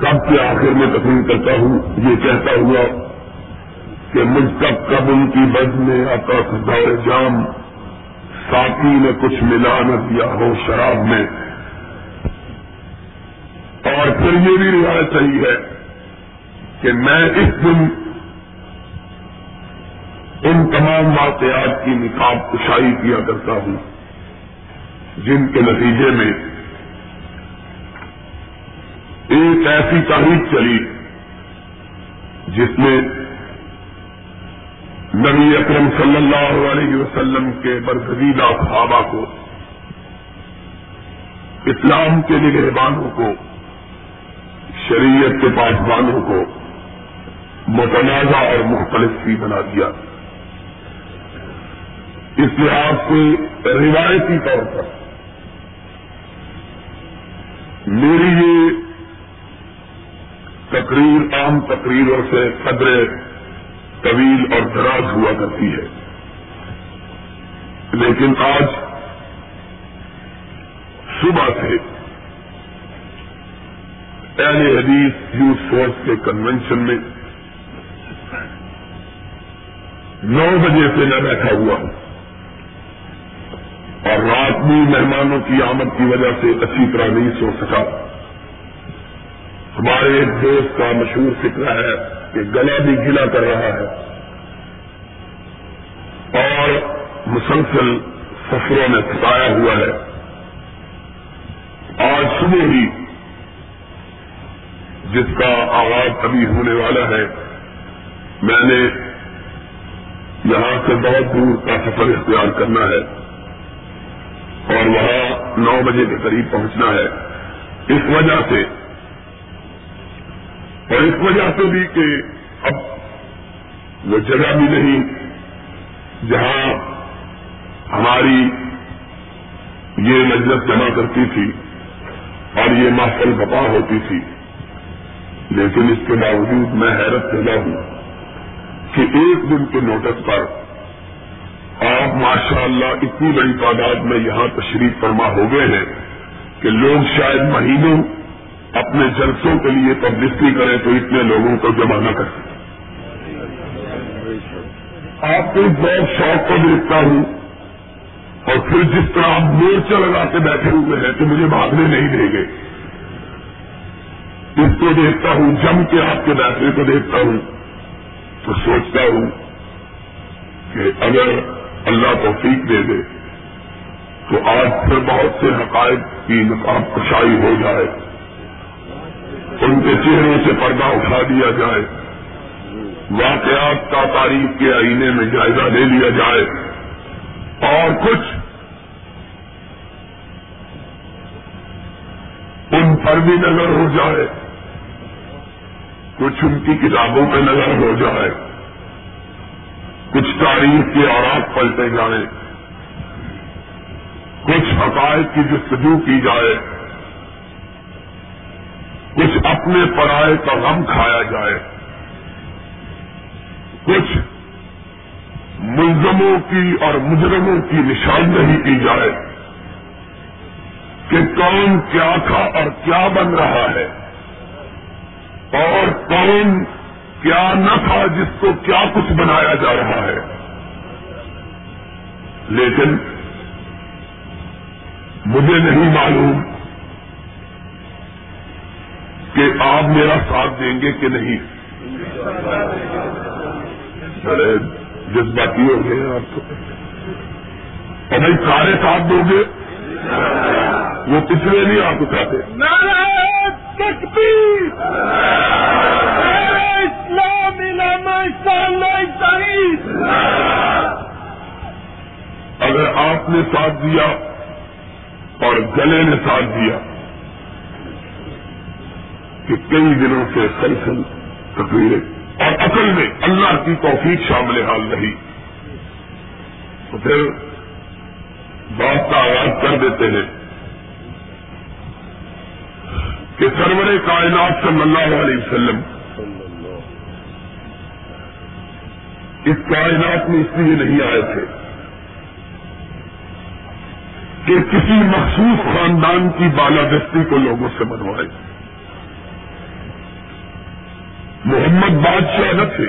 سب کے آخر میں تقریر کرتا ہوں؟ یہ کہتا ہوا کہ مجھ تک کب ان کی بد میں آتا دور جام، ساتھی نے کچھ ملا نہ دیا ہو شراب میں۔ اور پھر یہ بھی روایت صحیح ہے کہ میں اس دن ان تمام واقعات کی نقاب کشائی کیا کرتا ہوں، جن کے نتیجے میں ایک ایسی تاریخ چلی جس میں نبی اکرم صلی اللہ علیہ وسلم کے برگزیدہ صحابہ کو، اسلام کے نگہبانوں کو، شریعت کے پاسبانوں کو متنازع اور مختلف بھی بنا دیا۔ اس لحاظ سے روایتی طور پر میری یہ تقریر عام تقریروں سے قدر طویل اور دراز ہوا کرتی ہے۔ لیکن آج صبح سے اہل حدیث یوتھ فورس کے کنونشن میں نو بجے سے میں بیٹھا ہوا ہوں۔ اور رات بھی مہمانوں کی آمد کی وجہ سے اچھی طرح نہیں سو سکا۔ ہمارے ایک دوست کا مشہور فکر ہے کہ گلا بھی گلا کر رہا ہے۔ اور مسلسل سفروں میں ستایا ہوا ہے۔ آج صبح ہی جس کا آغاز ابھی ہونے والا ہے، میں نے یہاں سے بہت دور کا سفر اختیار کرنا ہے اور وہاں نو بجے کے قریب پہنچنا ہے۔ اس وجہ سے اور اس وجہ سے بھی کہ اب وہ جگہ بھی نہیں جہاں ہماری یہ نجت جمع کرتی تھی اور یہ محفل بپا ہوتی تھی۔ لیکن اس کے باوجود میں حیرت پیدا ہوں کہ ایک دن کے نوٹس پر آپ ماشاء اللہ اتنی بڑی تعداد میں یہاں تشریف فرما ہو گئے ہیں کہ لوگ شاید مہینوں اپنے جلسوں کے لیے پبلسٹی کریں تو اتنے لوگوں کو جمع نہ کر سکیں آپ کو بہت شوق کو دیکھتا ہوں اور پھر جس طرح آپ مورچہ لگا کے بیٹھے ہوئے ہیں تو مجھے بھاگنے نہیں دیں گے۔ اس کو دیکھتا ہوں، جم کے آپ کے بیٹھنے کو دیکھتا ہوں تو سوچتا ہوں کہ اگر اللہ توفیق دے دے تو آج پھر بہت سے حقائق کی نقاب کشائی ہو جائے۔ ان کے چہروں سے پردہ اٹھا دیا جائے۔ واقعات کا تاریخ کے آئینے میں جائزہ لے لیا جائے۔ اور کچھ ان پر بھی نظر ہو جائے۔ کچھ ان کی کتابوں پہ نظر ہو جائے۔ کچھ تاریخ کے اوراق پلٹے جائیں۔ کچھ حقائق کی جستجو کی جائے۔ کچھ اپنے پرائے کا غم کھایا جائے۔ کچھ ملزموں کی اور مجرموں کی نشاندہی کی جائے کہ کون کیا تھا اور کیا بن رہا ہے۔ اور کون کیا نہ تھا جس کو کیا کچھ بنایا جا رہا ہے۔ لیکن مجھے نہیں معلوم کہ آپ میرا ساتھ دیں گے کہ نہیں؟ بڑے جذباتی ہو گئے آپ کو اور بھائی سارے ساتھ دو گے؟ وہ پچھلے نہیں آپ اٹھاتے اگر آپ نے ساتھ دیا اور گلے نے ساتھ دیا کہ کئی دنوں سے سلسل تقریریں اور اصل میں اللہ کی توفیق شامل حال رہی تو پھر بات کا آغاز کر دیتے ہیں کہ سرور کائنات صلی اللہ علیہ وسلم اس کائنات میں اس لیے نہیں آئے تھے کہ کسی مخصوص خاندان کی بالادستی کو لوگوں سے بنوائے۔ محمد بادشاہ نہ تھے۔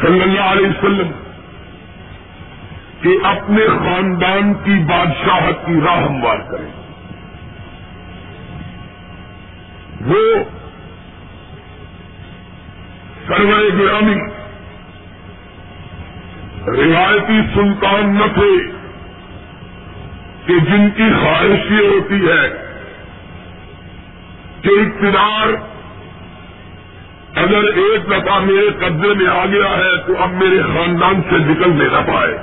صلی اللہ علیہ وسلم کہ اپنے خاندان کی بادشاہت کی راہ ہموار کریں۔ وہ سروائے گرامی روایتی سلطان نہ تھے کہ جن کی خواہش یہ ہوتی ہے۔ کہ اقتدار۔ اگر ایک دفعہ میرے قبضے میں آ گیا ہے تو اب میرے خاندان سے نکل نہ پائے۔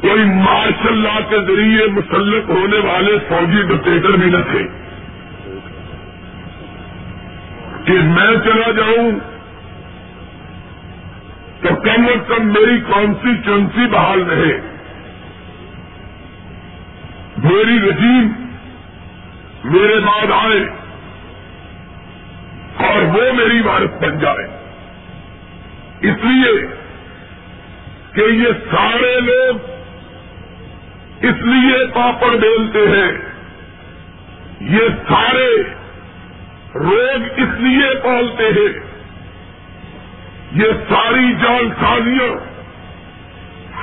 کوئی مارشل لا کے ذریعے مسلط ہونے والے فوجی ڈکٹیٹر بھی نہ تھے۔ کہ میں چلا جاؤں تو کم از کم میری کانسٹیچوئنسی بحال رہے۔ میری رجیم میرے بعد آئے اور وہ میری وارث بن جائے۔ اس لیے کہ یہ سارے لوگ اس لیے پاپڑ بیلتے ہیں۔ یہ سارے روگ اس لیے پالتے ہیں۔ یہ ساری جان سازیاں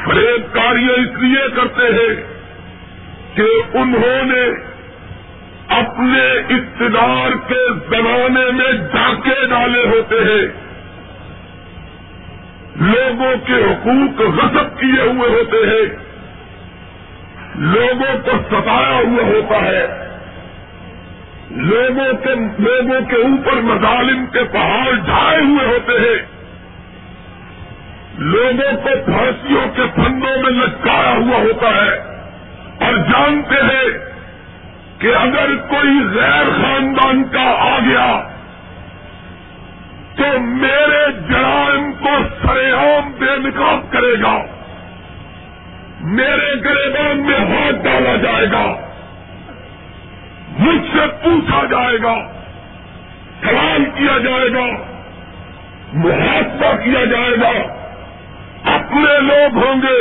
فریب کاریاں اس لیے کرتے ہیں کہ انہوں نے اپنے اقتدار کے زمانے میں ڈاکے ڈالے ہوتے ہیں۔ لوگوں کے حقوق غصب کیے ہوئے ہوتے ہیں۔ لوگوں کو ستایا ہوا ہوتا ہے۔ لوگوں کے لوگوں کے اوپر مظالم کے پہاڑ ڈھائے ہوئے ہوتے ہیں۔ لوگوں کو پھانسیوں کے پھندوں میں لٹکایا ہوا ہوتا ہے۔ اور جانتے ہیں کہ اگر کوئی غیر خاندان کا آ گیا تو میرے جرائم کو سرے عام بے نکاب کرے گا، میرے گریبان میں ہاتھ ڈالا جائے گا، مجھ سے پوچھا جائے گا، سوال کیا جائے گا، محاسبہ کیا جائے گا، اپنے لوگ ہوں گے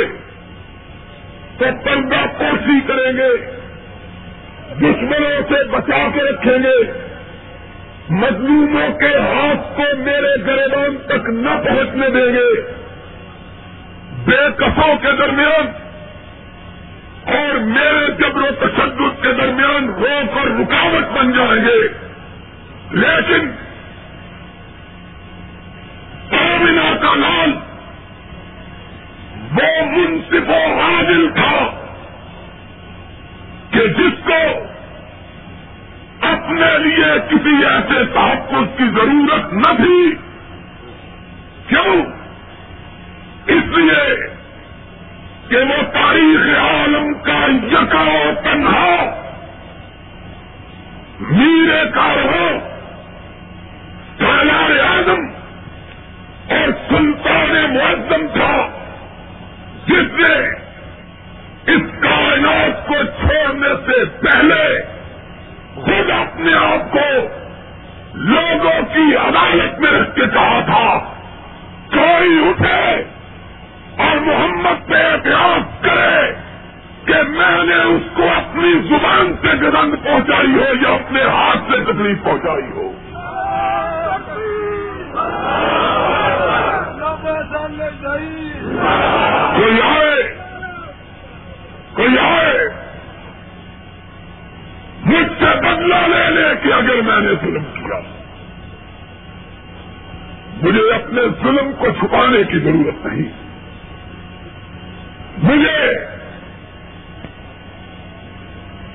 تو پردہ پوشی کریں گے۔ دشمنوں سے بچا کے رکھیں گے۔ مظلوموں کے ہاتھ کو میرے گریبان تک نہ پہنچنے دیں گے۔ بے کسوں کے درمیان اور میرے جبر و تشدد کے درمیان روک اور رکاوٹ بن جائیں گے۔ لیکن آمنا کا لال وہ منصف و عادل تھا۔ کہ جس کو اپنے لیے کسی ایسے تحفظ کی ضرورت نہ تھی، کیوں؟ اس لیے کہ وہ تاریخ عالم کا یکا تنہا میرے ہو سالار اعظم اور سلطان معظم تھا، جس نے اس کائنات کو چھوڑنے سے پہلے خود اپنے آپ کو لوگوں کی عدالت میں رکھ کے کہا تھا کوئی اٹھے اور محمد پہ احتیاط کرے کہ میں نے اس کو اپنی زبان سے گرند پہنچائی ہو یا اپنے ہاتھ سے تکلیف پہنچائی ہو۔ کوئی کوئی آئے۔ مجھ سے بدلا لے لے کہ اگر میں نے ظلم کیا۔ مجھے اپنے ظلم کو چھپانے کی ضرورت نہیں۔ مجھے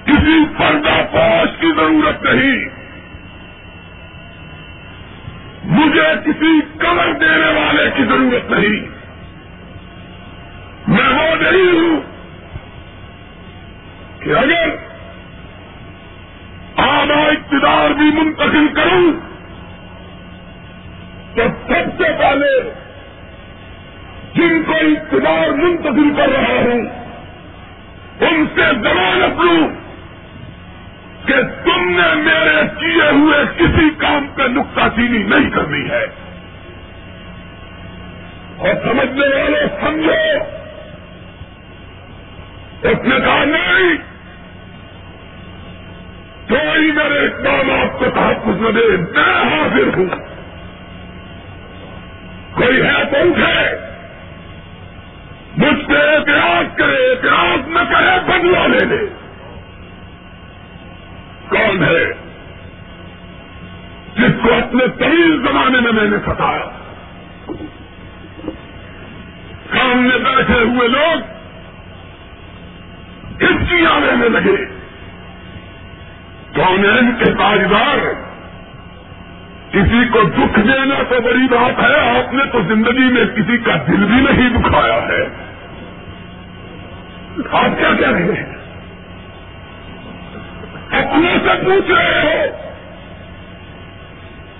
کسی پردہ پوش کی ضرورت نہیں۔ مجھے کسی کمر دینے والے کی ضرورت نہیں۔ میں وہ نہیں ہوں کہ اگر آدھا اقتدار بھی منتقل کروں، تو سب سے پہلے جن کو اقتدار منتقل کر رہا ہوں، ان سے ضمانت لوں کہ تم نے میرے کیے ہوئے کسی کام پہ نقطہ چینی نہیں کرنی ہے۔ اور سمجھنے والے سمجھو، اس نے کہا نہیں کوئی میرے اقدامات کو تحفظ نہ دے، میں حاضر ہوں۔ کوئی ہے تو اٹھے۔ مجھ سے اعتراض کرے، اعتراض نہ کرے بدلا لے لے۔ کون ہے جس کو اپنے طویل زمانے میں میں نے ستایا؟ سامنے بیٹھے ہوئے لوگ ہچکیاں لینے لگے۔ کون ان کے تاجدار کسی کو دکھ دینا تو بڑی بات ہے، آپ نے تو زندگی میں کسی کا دل بھی نہیں دکھایا ہے۔ آپ کیا کہہ رہے ہیں؟ اپنے سے پوچھ رہے ہو۔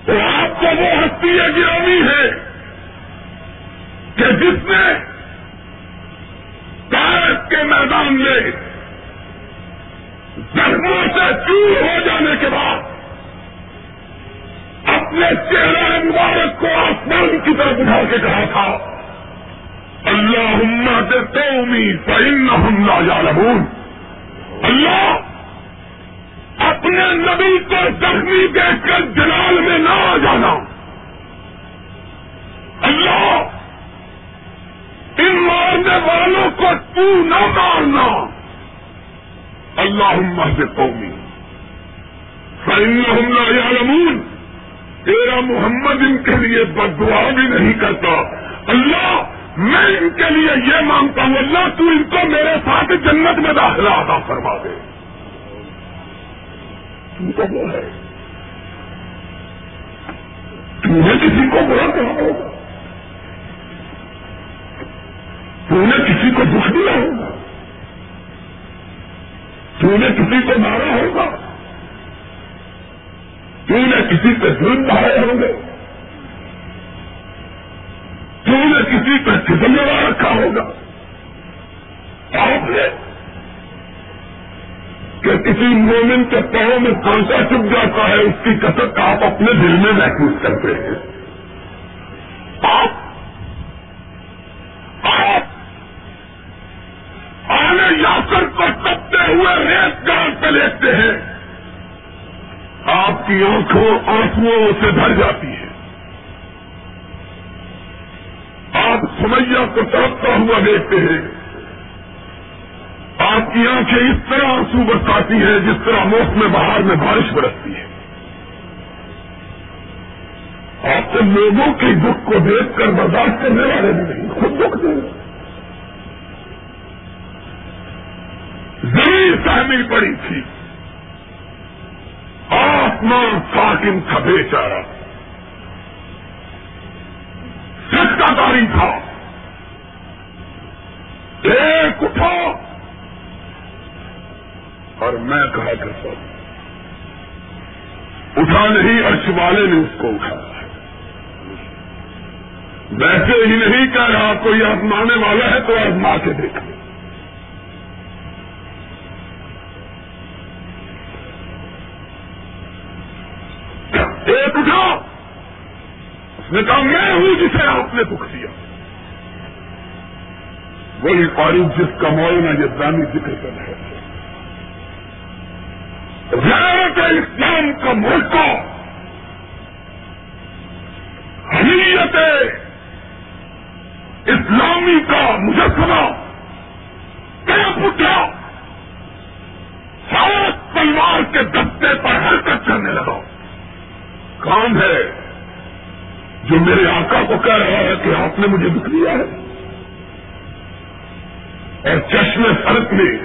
تو آپ کو وہ ہستی گرامی ہے کہ جس نے تارک کے میدان میں زخموں سے چور ہو جانے کے بعد اپنے چہرے مبارک کو آسمان کی طرف اٹھا کے کہا تھا اللہ دے تو امید فن حملہ یا اللہ، اپنے نبی کو زخمی دیکھ کر جلال میں نہ آ جانا۔ اللہ ان مارنے والوں کو تو نہ مارنا۔ اللہ سے قومی فن حملہ یا تیرا محمد ان کے لیے بد دعا بھی نہیں کرتا۔ اللہ، میں ان کے لیے یہ مانگتا ہوں، اللہ، تو ان کو میرے ساتھ جنت میں داخلہ ادا فرما دے۔ تو وہ ہے۔ نے کسی کو برا کہا ہوگا؟ نے کسی کو دکھ دیا ہوگا؟ نے کسی کو مارا ہوگا؟ کیوں نے کسی پہ ظلم پہاڑے ہوں گے؟ کیوں نے کسی پہ ذمہ رکھا ہوگا؟ آپ نے کہ کسی مومن کے پاؤں میں کانسا چپ جاتا ہے، اس کی کثرت آپ اپنے دل میں محسوس کرتے ہیں۔ آپ کی آنکھوں آنکھوں سے بھر جاتی ہے۔ آپ سمیا کو تڑپتا ہوا دیکھتے ہیں۔ آپ کی آنکھیں اس طرح آنسو برساتی ہیں جس طرح موسم بہار میں بارش برستی ہے۔ آپ کو لوگوں کے دکھ کو دیکھ کر برداشت کرنے والے بھی نہیں، خود دکھ دیں۔ زمین سہمی پڑی تھی۔ آسمان ساکن تھا بے چارا داری تھا۔ ایک اٹھا اور میں کہا کرتا ہوں، اٹھا نہیں ارش والے نے اس کو اٹھایا۔ ویسے ہی نہیں کہہ رہا، کوئی آزمانے والا ہے تو آزما کے دیکھ اٹھا اس نے کہا، میں ہوں جسے آپ نے دکھ دیا وہی فاروق جس کا مولانا یہ دانی ذکر کر رہے تھے غیرت اسلام کا موقع حمیت اسلامی کا مجسمہ۔ کام ہے جو میرے آقا کو کہہ رہا ہے کہ آپ نے مجھے دکھ دیا ہے۔ اور چشم فرق میں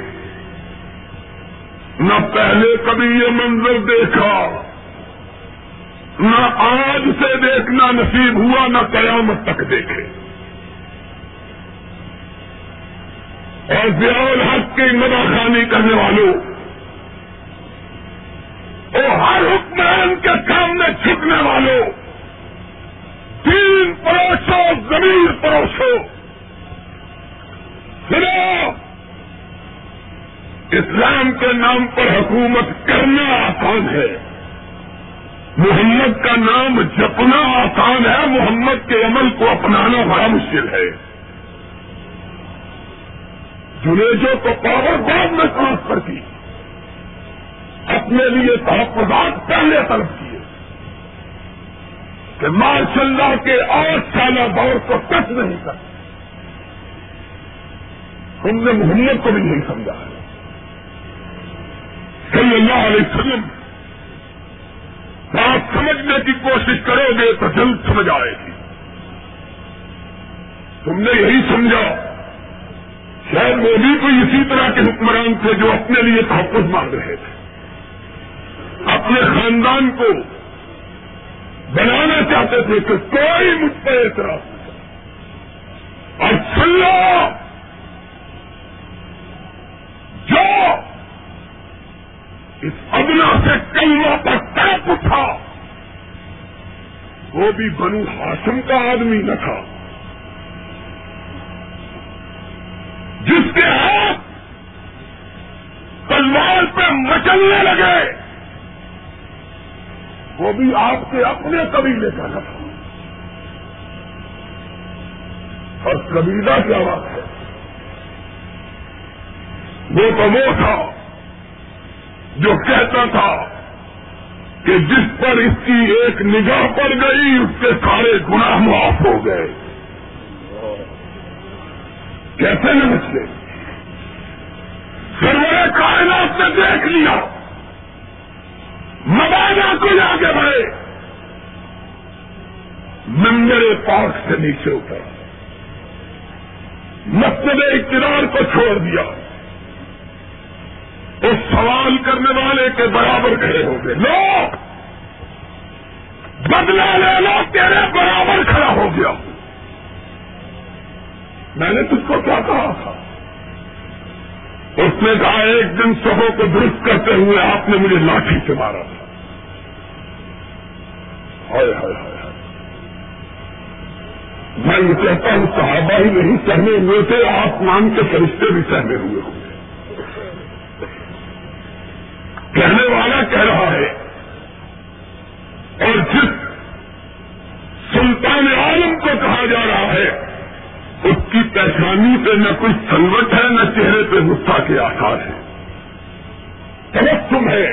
نہ پہلے کبھی یہ منظر دیکھا، نہ آج سے دیکھنا نصیب ہوا، نہ قیامت تک دیکھے۔ اور زیال حق کی خانی کرنے والوں چھپنے والوں تین زمین پڑوسو صرف اسلام کے نام پر حکومت کرنا آسان ہے۔ محمد کا نام جپنا آسان ہے، محمد کے عمل کو اپنانا بڑا مشکل ہے۔ جنیجوں کو پاور بعد میں ٹرانسفر کی اپنے لیے تحفظات پہلے طلب کہ ماشاء اللہ کے آٹھ سالہ دور کو ٹچ نہیں کر ہم نے محمد کو بھی نہیں سمجھا۔ ہے صلی اللہ علیہ وسلم بات سمجھنے کی کوشش کرو گے تو جلد سمجھ آئے گی۔ تم نے یہی سمجھا۔ شاید وہ بھی کوئی اسی طرح کے حکمران تھے جو اپنے لیے تحفظ مانگ رہے تھے۔ اپنے خاندان کو بنانا چاہتے تھے کہ کوئی مجھ پر اعتراض نہیں اور سن لو جو اس ادنا سے کلمہ پر ٹاپ اٹھا، وہ بھی بنو ہاشم کا آدمی نہ تھا۔ جس کے ہاتھ تلوار پہ مچلنے لگے وہ بھی آپ کے اپنے قبیلے کا نہ تھا اور قبیلہ کیا بات ہے؟ وہ تو وہ تھا جو کہتا تھا کہ جس پر اس کی ایک نگاہ پڑ گئی، اس کے سارے گناہ معاف ہو گئے۔ کیسے نہ بچے سرور کائنات نے دیکھ لیا۔ مبانا کو آگے بڑھے ممبر پاک سے نیچے اترا مسجد اقتدار کو چھوڑ دیا۔ اس سوال کرنے والے کے برابر کھڑے ہو گئے۔ لو بدلا لے لو، تیرے برابر کھڑا ہو گیا۔ میں نے تجھ کو کیا کہا تھا؟ اس نے کہا، ایک دن سبوں کو درست کرتے ہوئے آپ نے مجھے لاٹھی سے مارا تھا۔ ہائے ہائے ہائے میں یہ کہتا ہوں، صحابہ ہی نہیں سہنے ہوئے تھے آسمان کے فرشتے بھی سہنے ہوئے ہوں۔ کہنے والا کہہ رہا ہے، اور جس سلطان عالم کو کہا جا رہا ہے، اس کی پہچانی پہ نہ کوئی سنگت ہے، نہ چہرے پہ غصہ کے آسار ہے تبسم ہے۔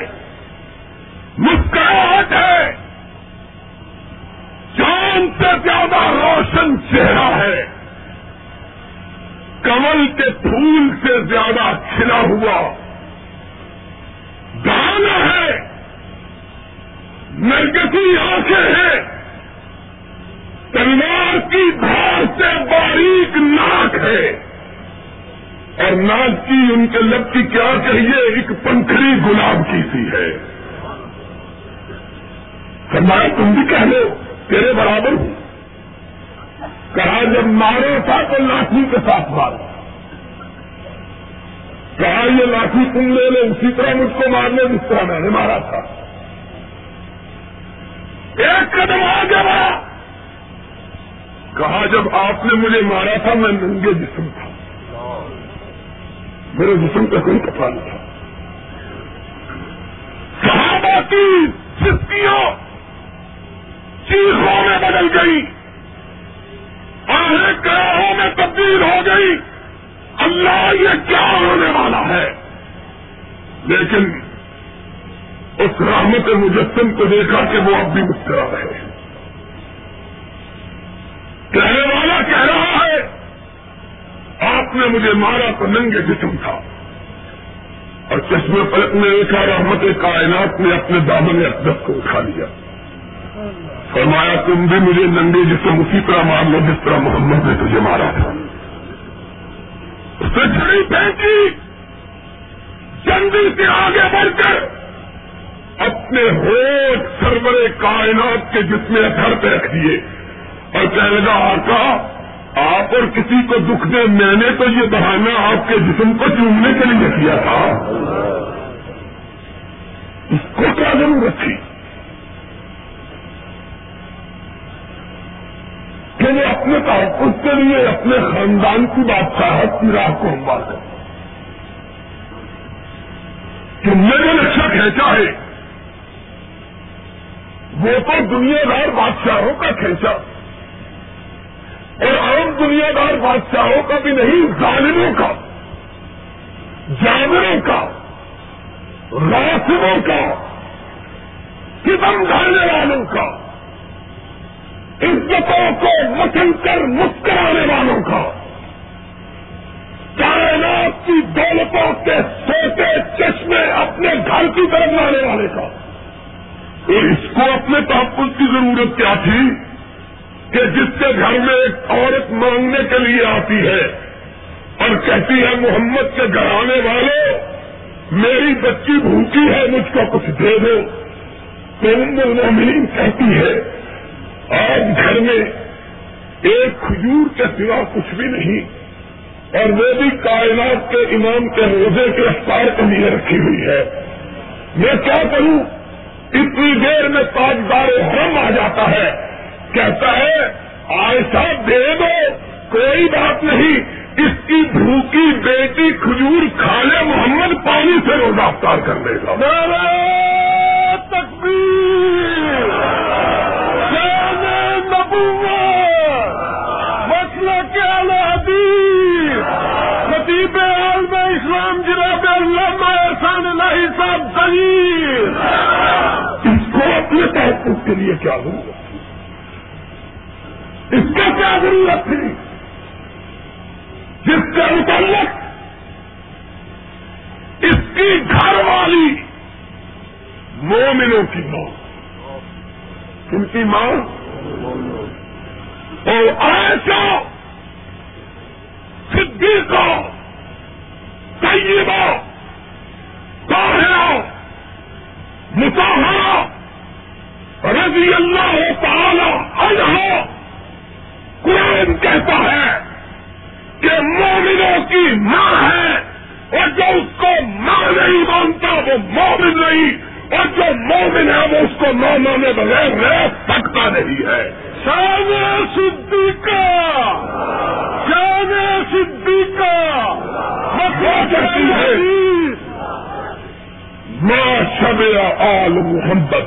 روشن چہرہ ہے۔ کمل کے پھول سے زیادہ کھلا ہوا گانا ہے۔ نرگسی آنکھیں ہیں۔ تلوار کی دھار سے باریک ناک ہے۔ اور ناک کی ان کے لب کی کیا کہیے ایک پنکھڑی گلاب کی سی ہے۔ فرمایا، تم بھی کہہ لو، تیرے برابر ہوں۔ کہا جب مارو تھا تو لاٹھی کے ساتھ مارو۔ کہا یہ لاٹھی تم لے لو، اسی طرح مجھ کو مار لو، جس طرح میں نے مارا تھا۔ ایک قدم آگے بڑھا۔ کہا، جب آپ نے مجھے مارا تھا، میں ننگے جسم تھا۔ میرے جسم کا کوئی کپڑا نہیں تھا۔ صحابہ کی سستیوں چیخوں میں بدل گئی آہیں گروہوں میں تبدیل ہو گئی۔ اللہ یہ کیا ہونے والا ہے؟ لیکن اس رحمت مجسم کو دیکھا کہ وہ اب بھی مسکرا رہے ہیں۔ کہنے والا کہہ رہا ہے، آپ نے مجھے مارا تو ننگے جسم تھا۔ اور چشمے پلک میں دیکھا رحمت کائنات نے اپنے دامن اقدس کو اٹھا لیا۔ فرمایا، تم بھی مجھے ننگے جسم اسی طرح مار لو، جس طرح محمد نے تجھے مارا تھا۔ اس نے چھڑی پھینکی۔ جلدی سے آگے بڑھ کر اپنے ہوٹ سرور کائنات کے جسم اثر پہ رکھ دیے۔ اور کہنے لگا، آقا، آپ اور کسی کو دکھ دے، میں نے تو یہ بہانا آپ کے جسم کو چومنے کے لیے کیا تھا۔ اس کو کیا ضرورت تھی؟ کہ وہ اپنے تحفظ کے لیے اپنے خاندان کی بادشاہت کی راہ کو ہموار کر کہ میں نے نقشہ کھینچا ہے۔ وہ تو دنیا دار بادشاہوں کا کھینچا۔ اور عام دنیا دار بادشاہوں کا بھی نہیں، ظالموں کا۔ جانوروں کا۔ راسموں کا۔ کتم ڈھالنے والوں کا۔ عزتوں کو مچل کر مسکرانے والوں کا۔ کائنات کی دولتوں کے سوتے چشمے اپنے گھر کی طرف لانے والے کا۔ اور اس کو اپنے تحفظ کی ضرورت کیا تھی کہ جس کے گھر میں ایک عورت مانگنے کے لیے آتی ہے اور کہتی ہے، محمد کے گھرانے والے میری بچی بھوکی ہے، مجھ کو کچھ دے دو۔ تو المومنین کہتی ہے آج گھر میں ایک کھجور کے سوا کچھ بھی نہیں، اور وہ بھی کائنات کے امام کے روزے کے افطار کے لیے رکھی ہوئی ہے۔ میں کیا کروں؟ اتنی دیر میں تاجدار حرم آ جاتا ہے۔ کہتا ہے آئسا دے دو، کوئی بات نہیں، اس کی بھوکی بیٹی کھجور کھالے محمد پانی سے روزہ افطار کر دے گا۔ تکبیر۔ مسئلہ کیا خطیب عالم اسلام جناب اللہ احسان اللہ صاحب دلیل۔ اس کو اپنے تحفظ کے لیے کیا ضرورت اس کا کیا ضرورت تھی؟ جس کے متعلق اس کی گھر والی مومنوں کی ماں۔ کن کی ماں اور ایسا صدیقہ، طیبہ، طاہرہ مطہرہ رضی اللہ تعالی عنہ، قرآن کہتا ہے کہ مومنوں کی ماں ہے اور جو اس کو ماں نہیں مانتا وہ مومن نہیں اور جو مومن ہے وہ اس کو ماں مانے بغیر رہ سکتا نہیں ہے۔ شان صدیقہ! شان صدیقہ! ماں شب آل محمد!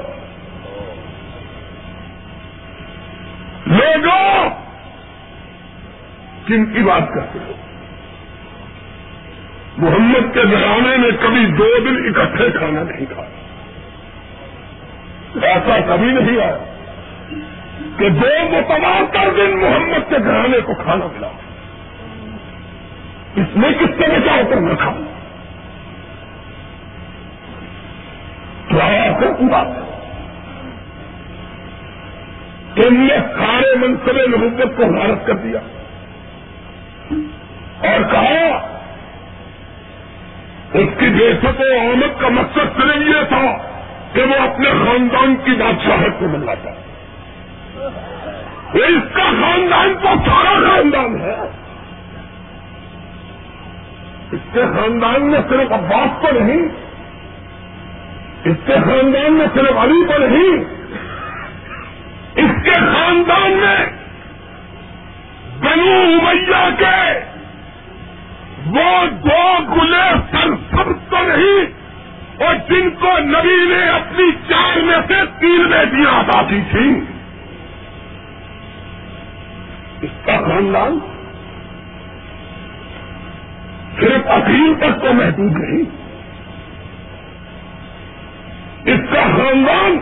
لوگوں! کن کی بات کرتے ہو؟ محمد کے گھرانے میں کبھی دو دن اکٹھے کھانا نہیں کھایا ایسا کبھی نہیں آیا۔ کہ دو متواتر دن محمد کے گھرانے کو کھانا ملا۔ اس میں کس سے بچاؤ کر نہ کھاؤں کیا کی بات ہے نے سارے منصب نبوت کو حارت کر دیا۔ اور کہا، اس کی بیٹھک و آمد کا مقصد صرف یہ تھا کہ وہ اپنے خاندان کی بادشاہت کو ملاتا وہ اس کا خاندان تو سارا خاندان ہے۔ اس کے خاندان میں صرف عباس تو نہیں، اس کے خاندان میں صرف علی تو نہیں، اس کے خاندان میں بنو امیہ کے وہ دو گلے سر سب تو نہیں، اور جن کو نبی نے اپنی چار میں سے تین میں دیا آتی تھی۔ اس کا خاندان صرف عقیل تک تو محدود نہیں۔ اس کا خاندان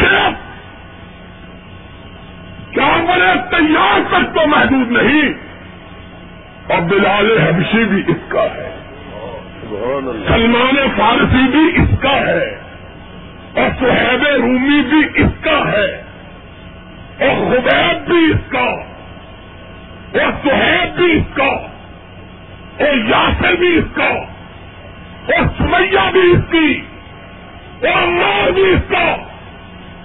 صرف بڑے تیار تک تو محدود نہیں۔ اور بلال حبشی بھی اس کا ہے۔ سلمان فارسی بھی اس کا ہے۔ اور سہیب رومی بھی اس کا ہے۔ اور خبیب بھی اس کا، اور سہیب بھی اس کا، اور یاسر بھی اس کا، اور سمیا بھی اس کی، اور امار بھی اس کا،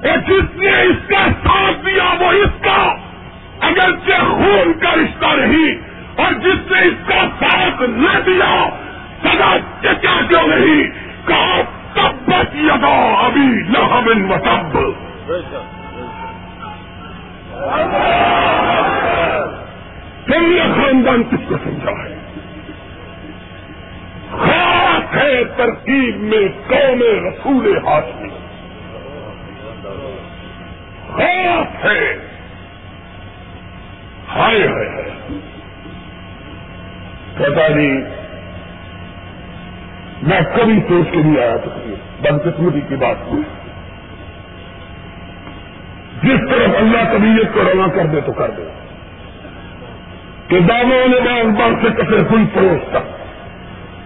اور جس نے اس کا ساتھ دیا وہ اس کا، اگرچہ خون کا رشتہ نہیں، اور جس نے اس کا ساتھ نہ دیا سدا چچا کیوں نہیں؟ کہا تب بچ یدا ابھی لہبن و تب تم نے خاندان کس کو سمجھا ہے خاص ہے ترکیب میں، قوم رسول ہاشمی خاص ہے۔ ہائے ہے پتا نہیں، میں کبھی سوچ کے نہیں آیا تو بدقسمتی کی بات ہوئی۔ جس طرف اللہ طبیعت کو رواں کر دے تو کر دے۔ کہ داموں نے بان بان سے کسے پھول پروس تک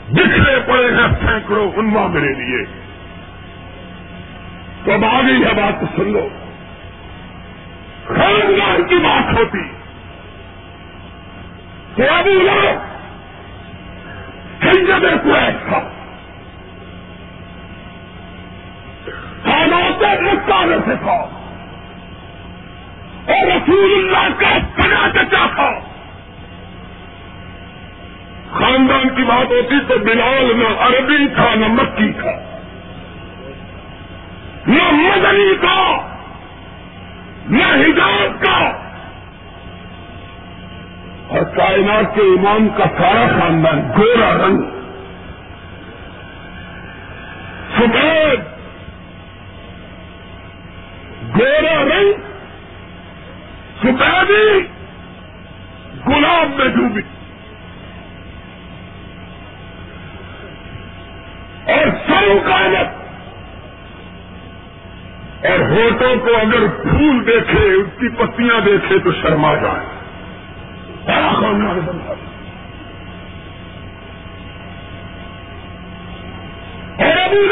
بکھرے پڑے ہیں سینکڑوں انواع میرے لیے۔ تو اب آ گئی ہے بات سن لو۔ خاندان کی بات ہوتی۔ تو ابھی لوگ کئی جگہ کو ایسا رسالے سے تھا۔ اور رسول اللہ کا سنا چچا تھا۔ خاندان کی بات ہوتی تو بلال نہ عربی تھا، نہ مکی تھا۔ نہ مدنی کا نہ حجاب کا اور کائنات کے امام کا سارا خاندان گورا رنگ۔ سفید۔ گورا رنگ۔ سفیدی گلاب میں ڈوبی۔ اور سرو کامت اور ہوٹوں کو اگر پھول دیکھے، اس کی پتیاں دیکھے تو شرما جائے۔ بڑا خاندان اور ابھی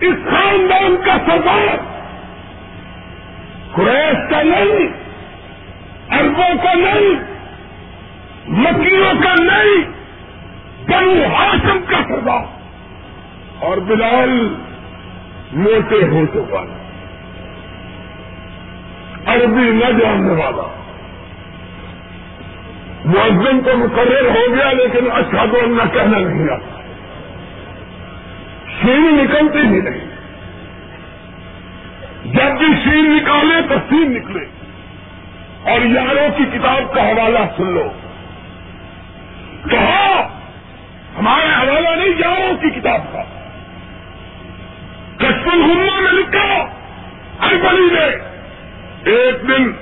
اس خاندان کا سردار۔ قریش کا نہیں اربوں کا نہیں مکیوں کا نہیں، بنو ہاشم کا سردار۔ اور بلال موٹے ہوٹوں والا عربی نہ جاننے والا۔ معذم تو مقرر ہو گیا لیکن اچھا تو نہ کہنا نہیں آتا۔ شیر نکلتی ہی نہیں۔ جب بھی شیر نکالے تو سین نکلے۔ اور یاروں کی کتاب کا حوالہ سن لو۔ کہا ہمارا حوالہ نہیں، یاروں کی کتاب کا۔ کشمل ہما میں لکھا اربلی نے۔ ایک دن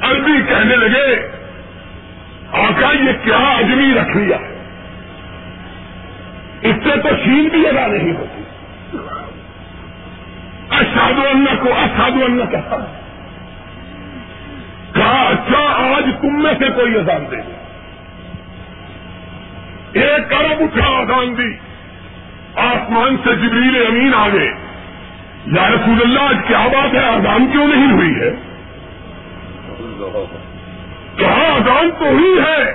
عربی کہنے لگے، آقا، یہ کیا اجمی رکھ لیا؟ اس سے تو شین بھی ادا نہیں ہوتی اشاد اللہ کو اشاد اللہ کہتا ہے کہا اچھا آج تم میں سے کوئی اذان دے ایک ارب اٹھا اذان دی۔ آسمان سے جبریل امین آ گئے۔ یا رسول اللہ، آج کیا بات ہے؟ اذان کیوں نہیں ہوئی ہے؟ کہا، اذان تو ہوئی ہے۔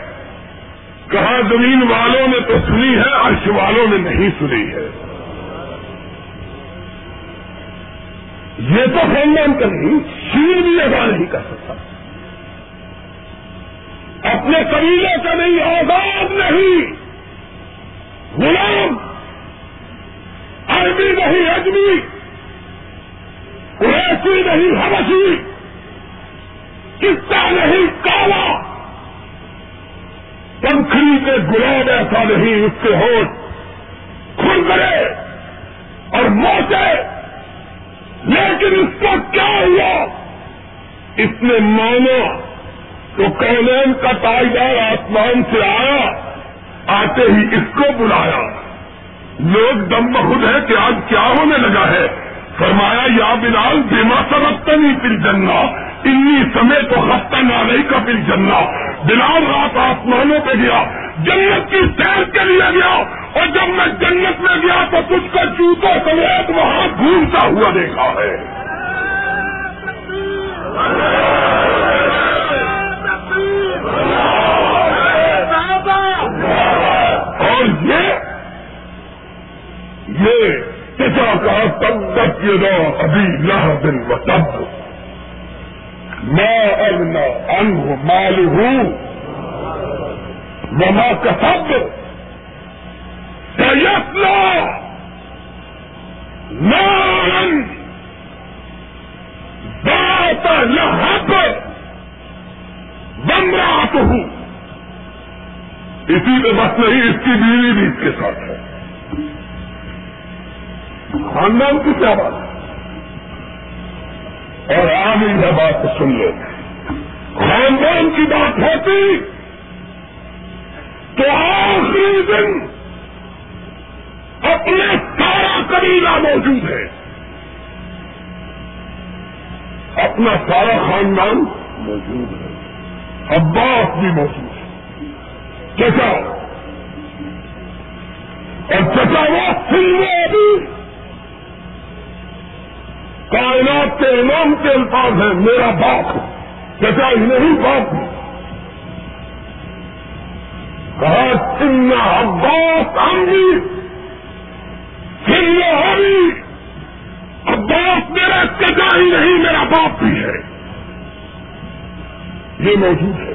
کہا، زمین والوں نے تو سنی ہے، عرش والوں نے نہیں سنی ہے۔ یہ تو خاندان کا نہیں شیر بھی ادا نہیں کر سکتا۔ اپنے قبیلے کا نہیں آزاد نہیں۔ غلام، عربی نہیں اجمی قریشی نہیں، حبشی۔ کتا نہیں کالا پنکھڑی کے گلاب ایسا نہیں، اس کے ہوٹ کھل کرے اور موچے لیکن اس کو کیا ہوا؟ اس نے مانا تو کونین کا تاجدار آسمان سے آیا، آتے ہی اس کو بلایا۔ لوگ دم بخود ہے کہ آج کیا ہونے لگا ہے۔ فرمایا، یا بلال بیما سبقتا نہیں پھر جنگا انی سمے تو ہفتہ نالئی کا پھر جنگا بلال رات آسمانوں پہ گیا، جنت کی سیر کے لیے گیا۔ اور جب میں جنت میں گیا تو کچھ کا جوتوں سمیت وہاں گھومتا ہوا دیکھا ہے۔ اور یہ یہ پتا کہا تب تک یہ نو ابھی نہ دن و تب میں ارنا ان مال ہوں مما کا سب نارن بات لہب بمرات ہوں اسی پہ بس نہیں، اس کی بیوی بھی اس کے ساتھ ہے۔ خاندان کی کیا بات ہے؟ اور آج یہ بات سن لو۔ خاندان کی بات ہوتی تو آخری دن قبیلہ موجود ہے۔ اپنا سارا خاندان موجود ہے۔ عباس بھی موجود ہے۔ چچا۔ اور چچا وہ ابھی کائنات کے امام کے الفاظ ہیں، میرا باپ۔ چچا ہی نہیں، باپ۔ کہا چنا عباس بھی پھر ہری عباس میرا چچا ہی نہیں، میرا باپ بھی ہے۔ یہ موجود ہے۔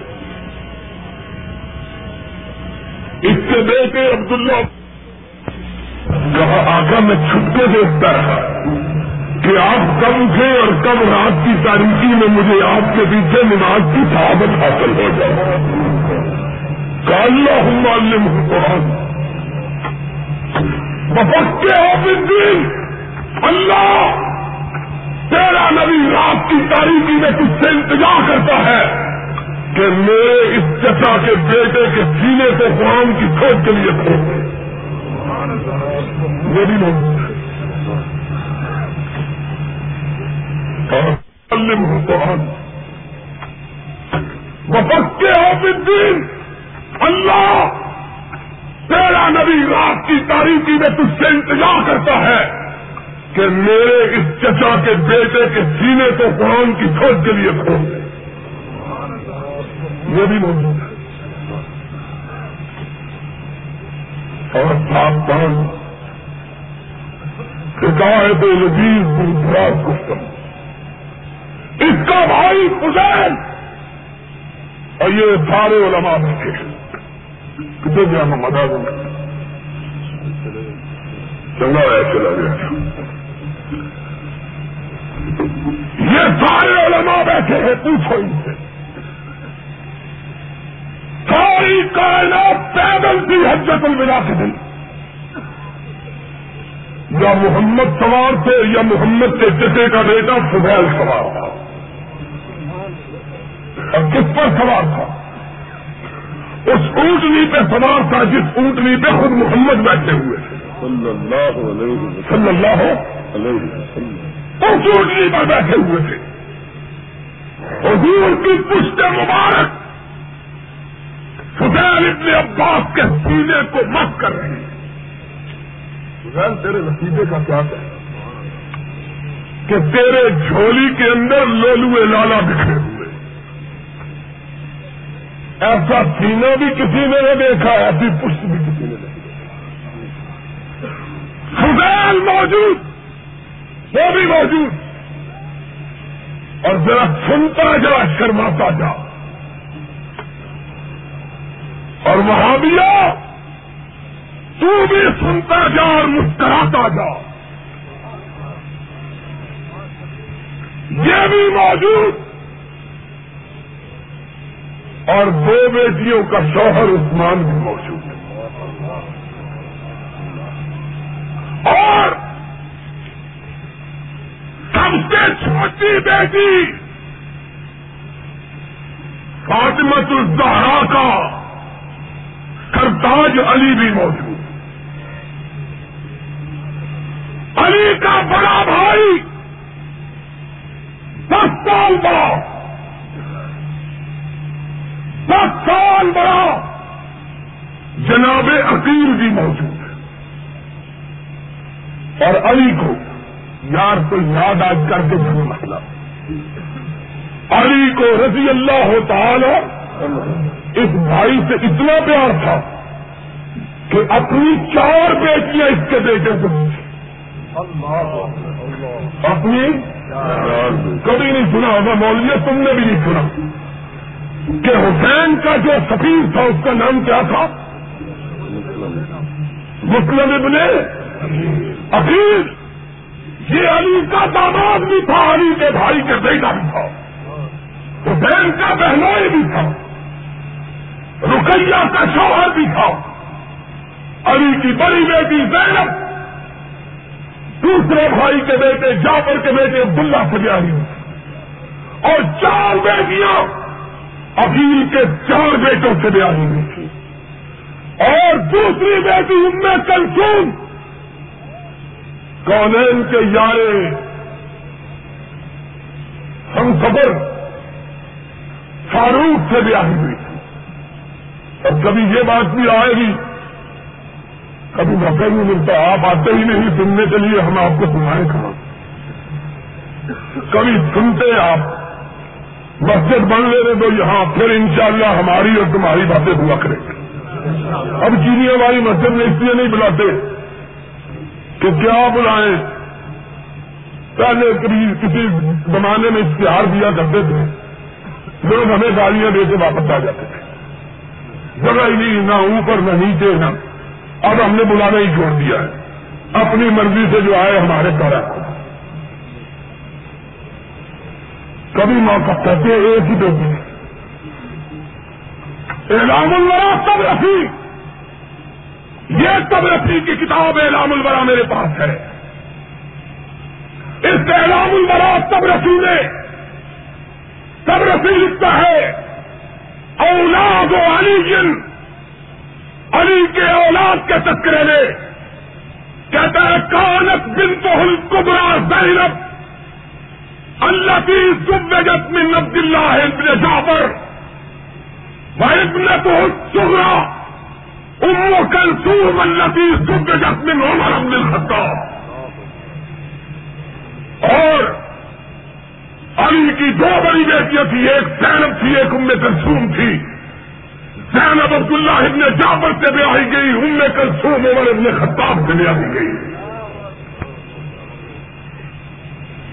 اس کے بیٹے عبداللہ کہا آگا میں چھٹے دیکھتا رہا کہ آپ کب تھے اور کب رات کی تاریخی میں مجھے آپ کے پیچھے نماز کی صحابت حاصل ہو جائے۔ کاللہ ہوں معلوم قرآن بپکے ہو دن اللہ تیرا نبی رات کی تاریخی میں تجھ سے انتظار کرتا ہے کہ میرے اس چچا کے بیٹے کے سینے کو قرآن کی کھوج کے لیے کھو میری موجود ہے. قرآن ہو دن اللہ تیرا نبی رات کی تاریخی میں تجھ سے انتظار کرتا ہے کہ میرے اس چچا کے بیٹے کے سینے کو قرآن کی کھوج کے لیے کھول دے۔ یہ بھی موجود ہے۔ اور ساپان حکایت لذیذ گرجرات سسٹم اس کا بھائی فزین اور یہ سارے علماء بیٹھے کتنے گیا محمد آزم چنگا ہے چلا گیا یہ سارے علماء بیٹھے ہیں، پوچھو ان سے۔ ساری کائنات پیدل تھی حجت الوداع کے دن یا محمد سوار تھے یا محمد کے چچے کا بیٹا فضیل سوار تھا۔ اور کس پر سوار تھا؟ اس اونٹنی پہ سوار تھا جس اونٹنی پہ خود محمد بیٹھے ہوئے صلی اللہ علیہ وسلم۔ صلی اللہ علیہ اس اونٹنی پر بیٹھے ہوئے تھے۔ حضور کی پشت مبارک۔ فضیل ابن عباس کے سینے کو مت کر رہی فضیل تیرے نتیجے کا کیا ہے کہ تیرے جھولی کے اندر لولوے لالا بکھرے۔ ایسا سینہ بھی کسی نے نہیں دیکھا، ایسی پشت بھی کسی نے نہیں دیکھا۔ فضیل موجود، وہ بھی موجود۔ اور ذرا سنتا جا شرماتا جا۔ اور وہاں بھی آ تو بھی سنتا جا اور مسکراتا جا۔ یہ بھی موجود۔ اور دو بیٹیوں کا شوہر عثمان بھی موجود ہے۔ اور سب سے چھوٹی بیٹی فاطمت الزہرا کا سرتاج علی بھی موجود علی کا بڑا بھائی دس سال بڑا دس سال بڑا جناب عقیل بھی موجود ہے۔ اور علی کو یار تو یاد آج کر کے بھی مطلب علی کو رضی اللہ تعالی اس بھائی سے اتنا پیار تھا کہ اپنی چار بیٹیاں اس کے بیٹے کو اپنی؟ کبھی نہیں سنا ہوگا مولوی تم نے بھی نہیں سنا۔ کہ حسین کا جو سفیر تھا، اس کا نام کیا تھا؟ مسلم ابن عقیل۔ یہ علی کا داماد بھی تھا، علی کے بھائی کے بیٹا بھی تھا۔ حسین کا بہنوئی بھی تھا۔ رقیہ کا شوہر بھی تھا۔ علی کی بڑی بیٹی زینب۔ دوسرے بھائی کے بیٹے جعفر کے بیٹے عبداللہ سے اور چار بیٹیاں عقیل کے چار بیٹوں سے بیاہی ہوئی تھی۔ اور دوسری بیٹی ان میں کلسوم کونین کے یارے۔ ہم خبر فاروق سے بھی آئی ہوئی اور کبھی یہ بات بھی آئے گی، کبھی موقع نہیں ملتا آپ آتے ہی نہیں، سننے کے لیے ہم آپ کو سنائیں کہاں۔ کبھی سنتے آپ۔ مسجد بن لے رہے تو یہاں پھر انشاءاللہ ہماری اور تمہاری باتیں ہوا کریں اب چینی والی مسجد میں اس لیے نہیں بلاتے کہ کیا بلائیں۔ پہلے کبھی کسی زمانے میں اشتہار دیا کرتے تھے۔ لوگ ہمیں گالیاں دے کے واپس آ جاتے تھے۔ جگہ ہی نہیں، نہ اوپر، نہ نیچے، نہ۔ اب ہم نے بلانا ہی چھوڑ دیا ہے۔ اپنی مرضی سے جو آئے ہمارے طرح کبھی موقع کہتے ایک ہی دو اعلام الورا تب رفیع۔ یہ تب رفیع کی کتاب اعلام الورا میرے پاس ہے۔ اس اعلام الورا تب رفیع نے تب رفیع لکھتا ہے، اولاد و علی جن علی کے اولاد کے تذکرے میں کہتا ہے، کانت بن تو ہل کبرا زینب۔ اللہ کی سبجت من عبد اللہ ابن جعفر وابن تو سغرا ام کلثوم اللہ کی سبجت من عمر ابن الخطاب۔ اور علی کی دو بڑی بیٹیاں تھی ایک زینب تھی، ایک ام کلثوم تھی۔ زینب عبداللہ ابن جعفر سے بیاہی گئی، ام کلثوم عمر ابن خطاب سے بیاہی گئی۔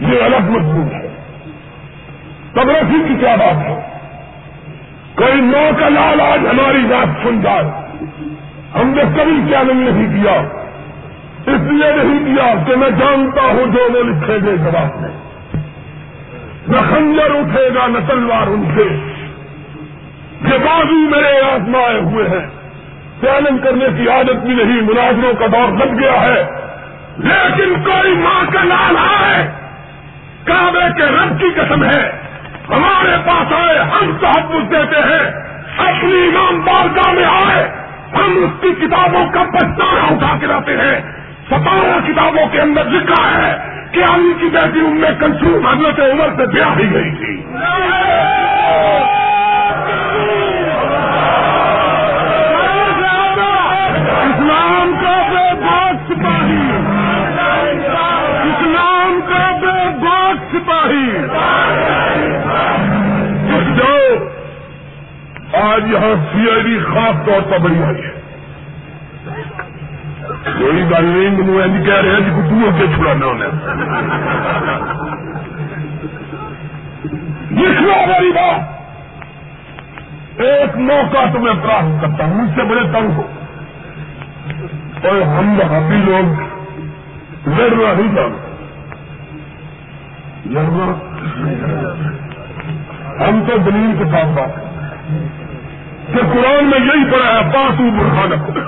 یہ الگ مضمون ہے۔ تبرسی کی کیا بات ہے؟ کوئی نو کا لال آج ہماری بات سن جائے۔ ہم نے کبھی چیلنج نہیں کیا۔ اس لیے نہیں کیا کہ میں جانتا ہوں جو وہ لکھے گے جواب میں۔ نہ خنجر اٹھے گا، نہ تلوار ان سے یہ بازو میرے آزمائے ہوئے ہیں۔ چیلنج کرنے کی عادت بھی نہیں، مناظروں کا دور لگ گیا ہے۔ لیکن کوئی ماں کا لال آئے۔ کعبے کے رب کی قسم ہے۔ ہمارے پاس آئے، ہم تحفظ دیتے ہیں۔ اپنی امام بارگاہ میں آئے، ہم اس کی کتابوں کا پچھتانا اٹھا کے لاتے ہیں۔ ستارہ کتابوں کے اندر لکھا ہے کہ علی کی بیٹی ان میں کنسوم حضرت عمر سے بیاہ ہی گئی تھی۔ اسلام کا باغ سپاہی جو آج یہاں سی آئی ڈی خاص طور پر بڑی آئی ہے۔ کوئی گل نہیں، مجھے ایج کہہ رہے ہیں جی تو اگے چھڑانا انہیں لکھنا بڑی بات۔ ایک موقع تمہیں پراپت کرتا ہوں، مجھ سے بڑے تنگ ہو۔ اور ہم وہابی لوگ لڑنا نہیں جانتے۔ ہم تو دلیل کے ساتھ بات کہ قرآن میں یہی پڑھا ہے پاسو برہانکم۔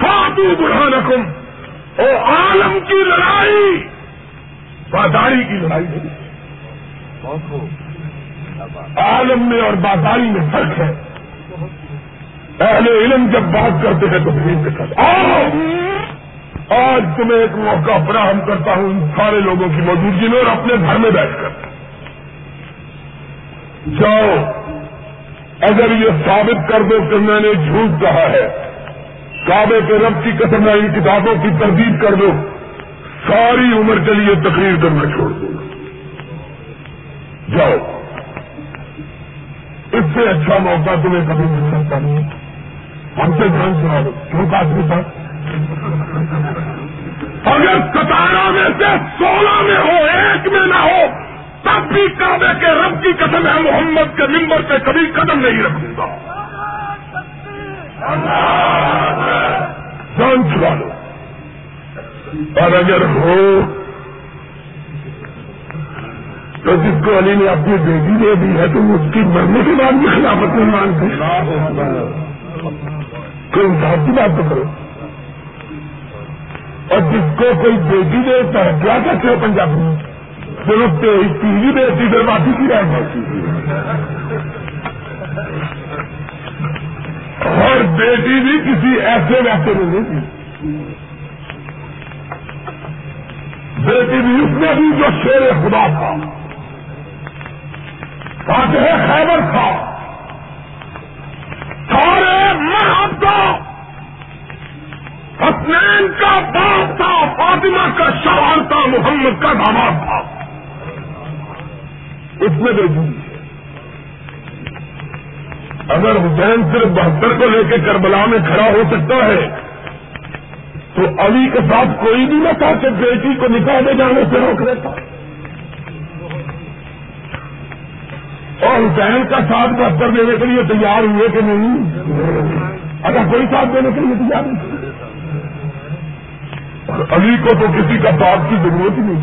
فاتو برہانکم۔ او عالم کی لڑائی بازاری کی لڑائی نہیں۔ عالم میں اور بازاری میں فرق ہے۔ اہل علم جب بات کرتے ہیں تو دلیل کے ساتھ۔ آؤ! آج تمہیں ایک موقع فراہم کرتا ہوں ان سارے لوگوں کی موجودگی میں اور اپنے گھر میں بیٹھ کر۔ جاؤ، اگر یہ ثابت کر دو کہ میں نے جھوٹ کہا ہے، کعبے کے رب کی قسم میں ان کتابوں کی تردید کر دو، ساری عمر کے لیے تقریر کرنا چھوڑ دوں جاؤ۔ اس سے اچھا موقع تمہیں کبھی مل سکتا نہیں۔ ہم سے دھیان سنا دو۔ کیوں آدمی تھا۔ اگر ستارہ میں سے سولہ میں ہو، ایک میں نہ ہو، تب بھی کعبے کے رب کی قسم ہے، محمد کے ممبر پہ کبھی قدم نہیں رکھوں گا۔ جان چھڑا لو۔ اور اگر ہو، تو جس کو علی نے اپنی بیٹی دے دی ہے، تو اس کی مرنے کے بعد بھی خلافت نہیں مانتے۔ کوئی انصاف کی بات تو کرو۔ اور جس کو کوئی بیٹی دیتا ہے کیا کہتے ہو پنجابی؟ میں صرف تیزی بیٹی پھر کی رہ جاتی اور بیٹی بھی کسی ایسے ویسے میں نہیں تھی۔ بیٹی بھی اس میں بھی جو شیر خدا تھا۔ فاتح خیبر تھا۔ سارے مرحب کا حسنین کا باپ تھا، فاطمہ کا شوہر تھا، محمد کا داماد تھا۔ اس میں دیکھی اگر حسین صرف بہتر کو لے کے کربلا میں کھڑا ہو سکتا ہے، تو علی کے ساتھ کوئی بھی نہ تھا کہ بیٹی کو نکاح دے جانے سے روک لیتا۔ اور حسین کا ساتھ بہتر دینے کے لیے تیار ہوئے کہ نہیں؟ اگر کوئی ساتھ دینے کے لیے تیار نہیں۔ علی کو تو کسی کا ساتھ کی ضرورت ہی نہیں.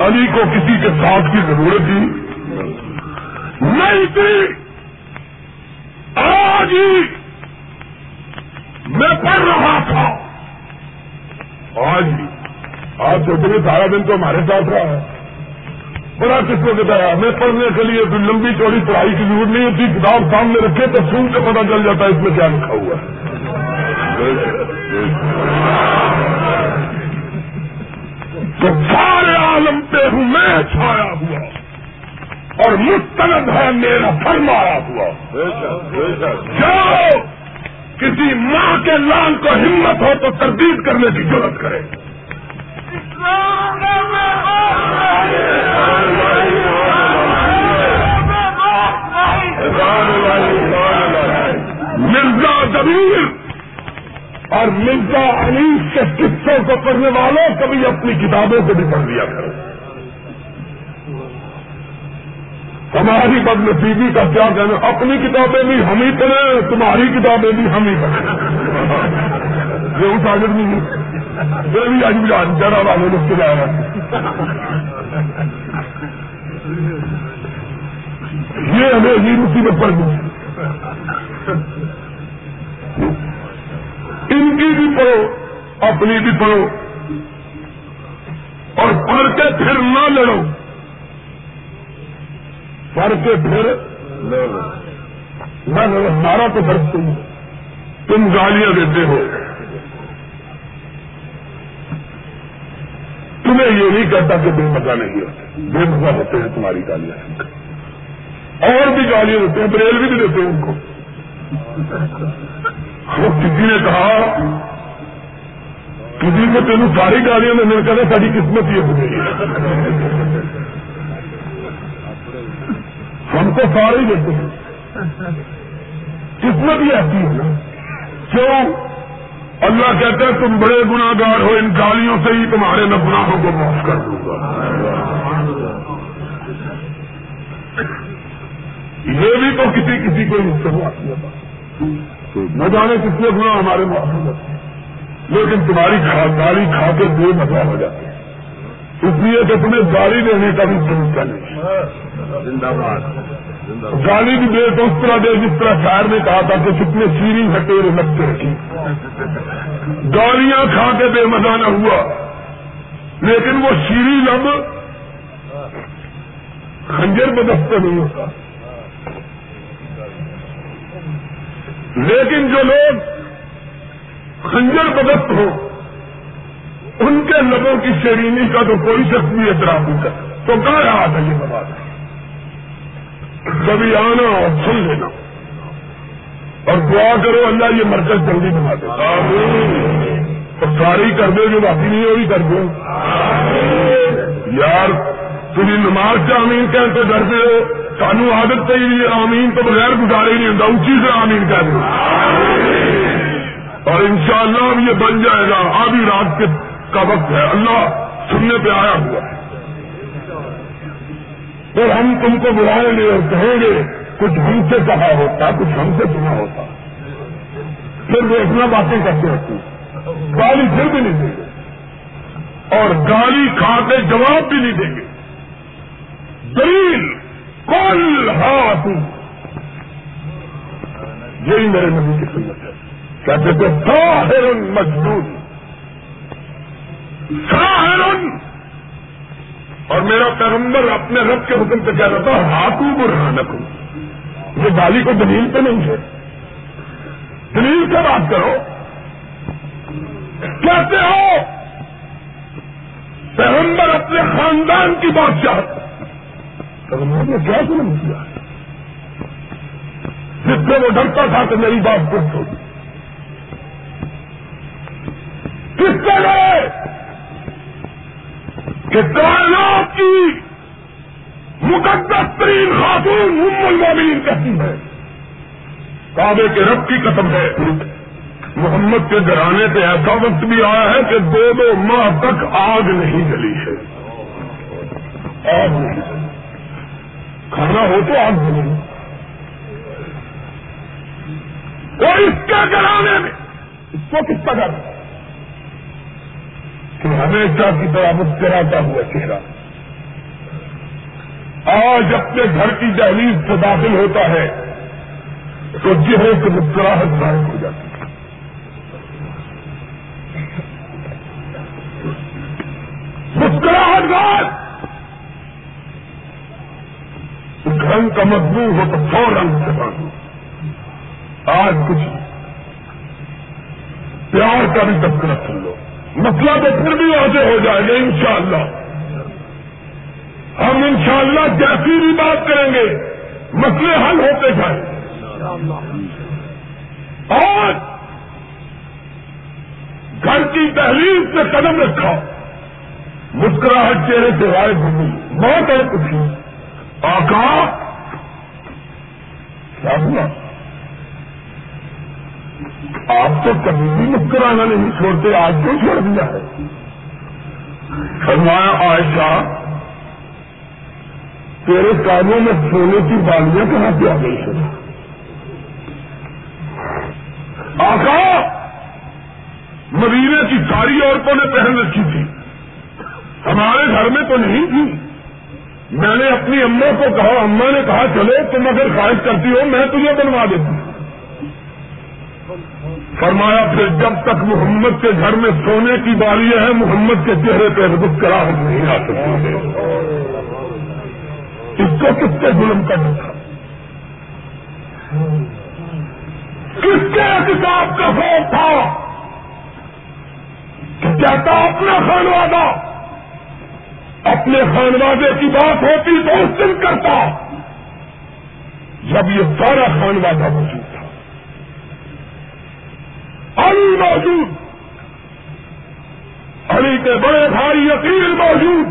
علی کو کسی کے ساتھ کی ضرورت ہی نہیں تھی. آج ہی میں پڑھ رہا تھا. آج ہی. آج تو سارا دن تو ہمارے ساتھ رہا ہے. بڑا کس کو بتایا میں پڑھنے کے لیے کوئی لمبی چوڑی پڑھائی کی ضرورت نہیں ہوتی. کتاب سامنے رکھے تو سن کے پتا چل جاتا ہے اس میں کیا لکھا ہوا ہے. تو سارے عالم پہ ہوں میں چھایا ہوا اور مستند ہے میرا فرمایا ہوا۔ جاؤ، کسی ماں کے لال کو ہمت ہو تو تردید کرنے کی ضرورت کرے۔ مرزا جبیر اور مرزا انیس کے قصوں کو پڑھنے والوں کبھی اپنی کتابوں کو بھی پڑھ لیا کرو۔ ہماری بد نصیبی کا کیا کہنا؟ اپنی کتابیں بھی ہم ہی پڑھیں، تمہاری کتابیں بھی ہم ہی پڑھیں۔ یہ اس آگے نہیں یہ بھی آج بھی جرا والے لوگ کے یہ ہمیں یہ مصیبت پڑ گئی۔ ان کی بھی پڑھو، اپنی بھی پڑھو۔ اور پڑھ کے پھر نہ لڑو۔ پڑھ کے پھر نہ لڑو۔ ہمارا تو فرق تم تم گالیاں دیتے ہو۔ تمہیں یہ نہیں کہتا کہ بے مزہ نہیں ہوتے بے مزہ ہوتے ہیں تمہاری گالیاں۔ اور بھی گالیاں دیتے ہیں، بریل بھی دیتے ہیں ان کو۔ وہ کسی نے کہا کسی کو تینوں ساری گاڑیوں میں مل کر ساری قسمت یہ ہو گئی ہم کو سارے دیتے ہیں قسمت ہی ایسی ہے نا کیوں اللہ کہتا ہے تم بڑے گناگار ہو ان گالیوں سے ہی تمہارے میں گناہوں کو معاف کر دوں گا یہ بھی تو کسی کسی کو اس نہ جانے کتنے گنا ہمارے ہیں۔ لیکن تمہاری گالی کھا کے بے مزہ ہو جاتے ہیں۔ اس لیے کہ تمہیں گالی دینے کا بھی طریقہ نہیں زندہ باد۔ گالی بھی دے تو اس طرح دے جس طرح شاعر نے کہا تھا کہ کتنے سیری ہٹے لگتے رکھی گالیاں کھا کے بے مزہ نہ ہوا۔ لیکن وہ شیری لب خنجر بدست نہیں ہوتا۔ لیکن جو لوگ خنجر بدست ہو ان کے لبوں کی شیرینی کا تو کوئی شخص بھی اعتراف نہیں کر تو کہاں رہا تھا یہ بات کبھی آنا اور سن لینا۔ اور دعا کرو اللہ یہ مرکز جلدی بنا دے۔ اور ساری کر دے جو باقی نہیں ہوئی کر دو یار تھی نماز سے آمین کہیں تو ڈرتے ہو۔ سانو عادت پہ آمین تو بغیر گزارے ہی نہیں ہوتا، اونچی سے آمین کہہ دو۔ اور انشاءاللہ اب یہ بن جائے گا، آدھی رات کے کا وقت ہے۔ اللہ سننے پہ آیا ہوا ہے۔ تو ہم تم کو بلائیں گے اور کہیں گے، کچھ ہم سے کہا ہوتا، کچھ ہم سے سنا ہوتا۔ پھر وہ اتنا باتیں کرتے ہوتی گالی پھر بھی نہیں دیں گے۔ اور گالی کھا کے جواب بھی نہیں دیں گے۔ دلیل کل ہاتھ یہی میرے نبی کی سنت ہے. کہتے تھے ساحر مجدور ساحر اور میرا پیغمبر اپنے رب کے حکم سے کہہ رہا تھا، ہاتھوں برہان رکھوں یہ گالی کو دلیل پہ نہیں ہے. دلیل سے بات کرو. کہتے ہو، پیغمبر اپنے خاندان کی بات چاہتا پیغمبر نے کیا ظلم کیا جس سے وہ ڈرتا تھا کہ میری بات پوچھ ہوگی کس طرح کہ کائنات کی مقدس ترین خاتون ام المومنین کہتی ہے۔ کعبے کے رب کی قسم ہے۔ محمد کے گھرانے پہ ایسا وقت بھی آیا ہے کہ دو دو ماہ تک آگ نہیں جلی ہے۔ آگ نہیں جلی۔ کھانا ہو تو آگ جلی اور اس کے گھرانے میں اس کو کس کا کہ ہمیشہ کی طرح مسکراتا ہوا چہرہ۔ آج اپنے گھر کی دہلیز سے داخل ہوتا ہے تو چہرے سے مسکراہٹ ظاہر ہو جاتی ہے۔ مسکراہٹ گار رنگ کا مضمون ہو تو سو رنگ سے باندھو آج کچھ پیار کا بھی تذکرہ سن لو۔ مسئلہ تو پھر بھی واضح ہو جائے گا، انشاءاللہ۔ ہم انشاءاللہ جیسی بھی بات کریں گے، مسئلے حل ہوتے جائیں۔ اور گھر کی تحریر سے قدم رکھا۔ مسکراہٹ چہرے سے غائب ہو بہت ہے کچھ۔ آقا کیا ہوا؟ آپ تو کبھی بھی مسکرانا نہیں چھوڑتے، آج کیوں چھوڑ دیا ہے؟ فرمایا عائشہ تیرے کاموں میں سونے کی بالیاں کہاں پہ آ گئی ہے آقا، مدینے کی ساری عورتوں نے پہن رکھی تھی۔ ہمارے گھر میں تو نہیں تھی۔ میں نے اپنی اماں کو کہا، اماں نے کہا، چلو تم اگر خواہش کرتی ہو، میں تجھے بنوا دیتی فرمایا، پھر جب تک محمد کے گھر میں سونے کی بالیاں ہیں محمد کے چہرے پہ مسکراہٹ نہیں آ سکتی۔ اس کو کس کے ظلم کرنا تھا؟ کس کے احتساب کا خوف تھا؟ کہ کہتا اپنا خانوادہ اپنے خانوادے کی بات ہوتی تو اس دن کرتا۔ جب یہ سارا خانوادہ موجود تھا۔ علی موجود۔ علی کے بڑے بھائی عقیل موجود۔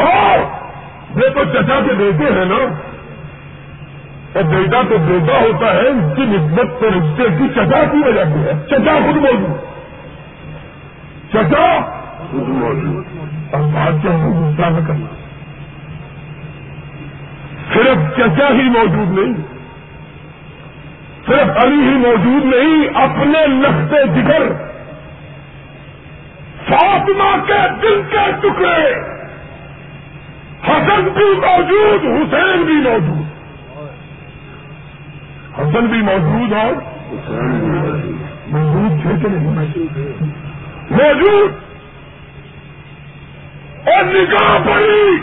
اور یہ تو چچا کے بیٹے ہیں نا۔ اور بیٹا تو بیٹا ہوتا ہے، اس کی نسبت تو رشتے کی چچا کی وجہ سے ہے۔ چچا خود موجود۔ چچا خود موجود۔ اور بات کا غصہ نہ کرنا۔ صرف چچا ہی موجود نہیں، صرف علی ہی موجود نہیں، اپنے لگتے جگر، فاطمہ کے دل کے ٹکڑے، حسن بھی موجود، حسین بھی موجود۔ حسن بھی موجود اور موجود تھے کہ نہیں؟ موجود۔ اور نگاہ پڑی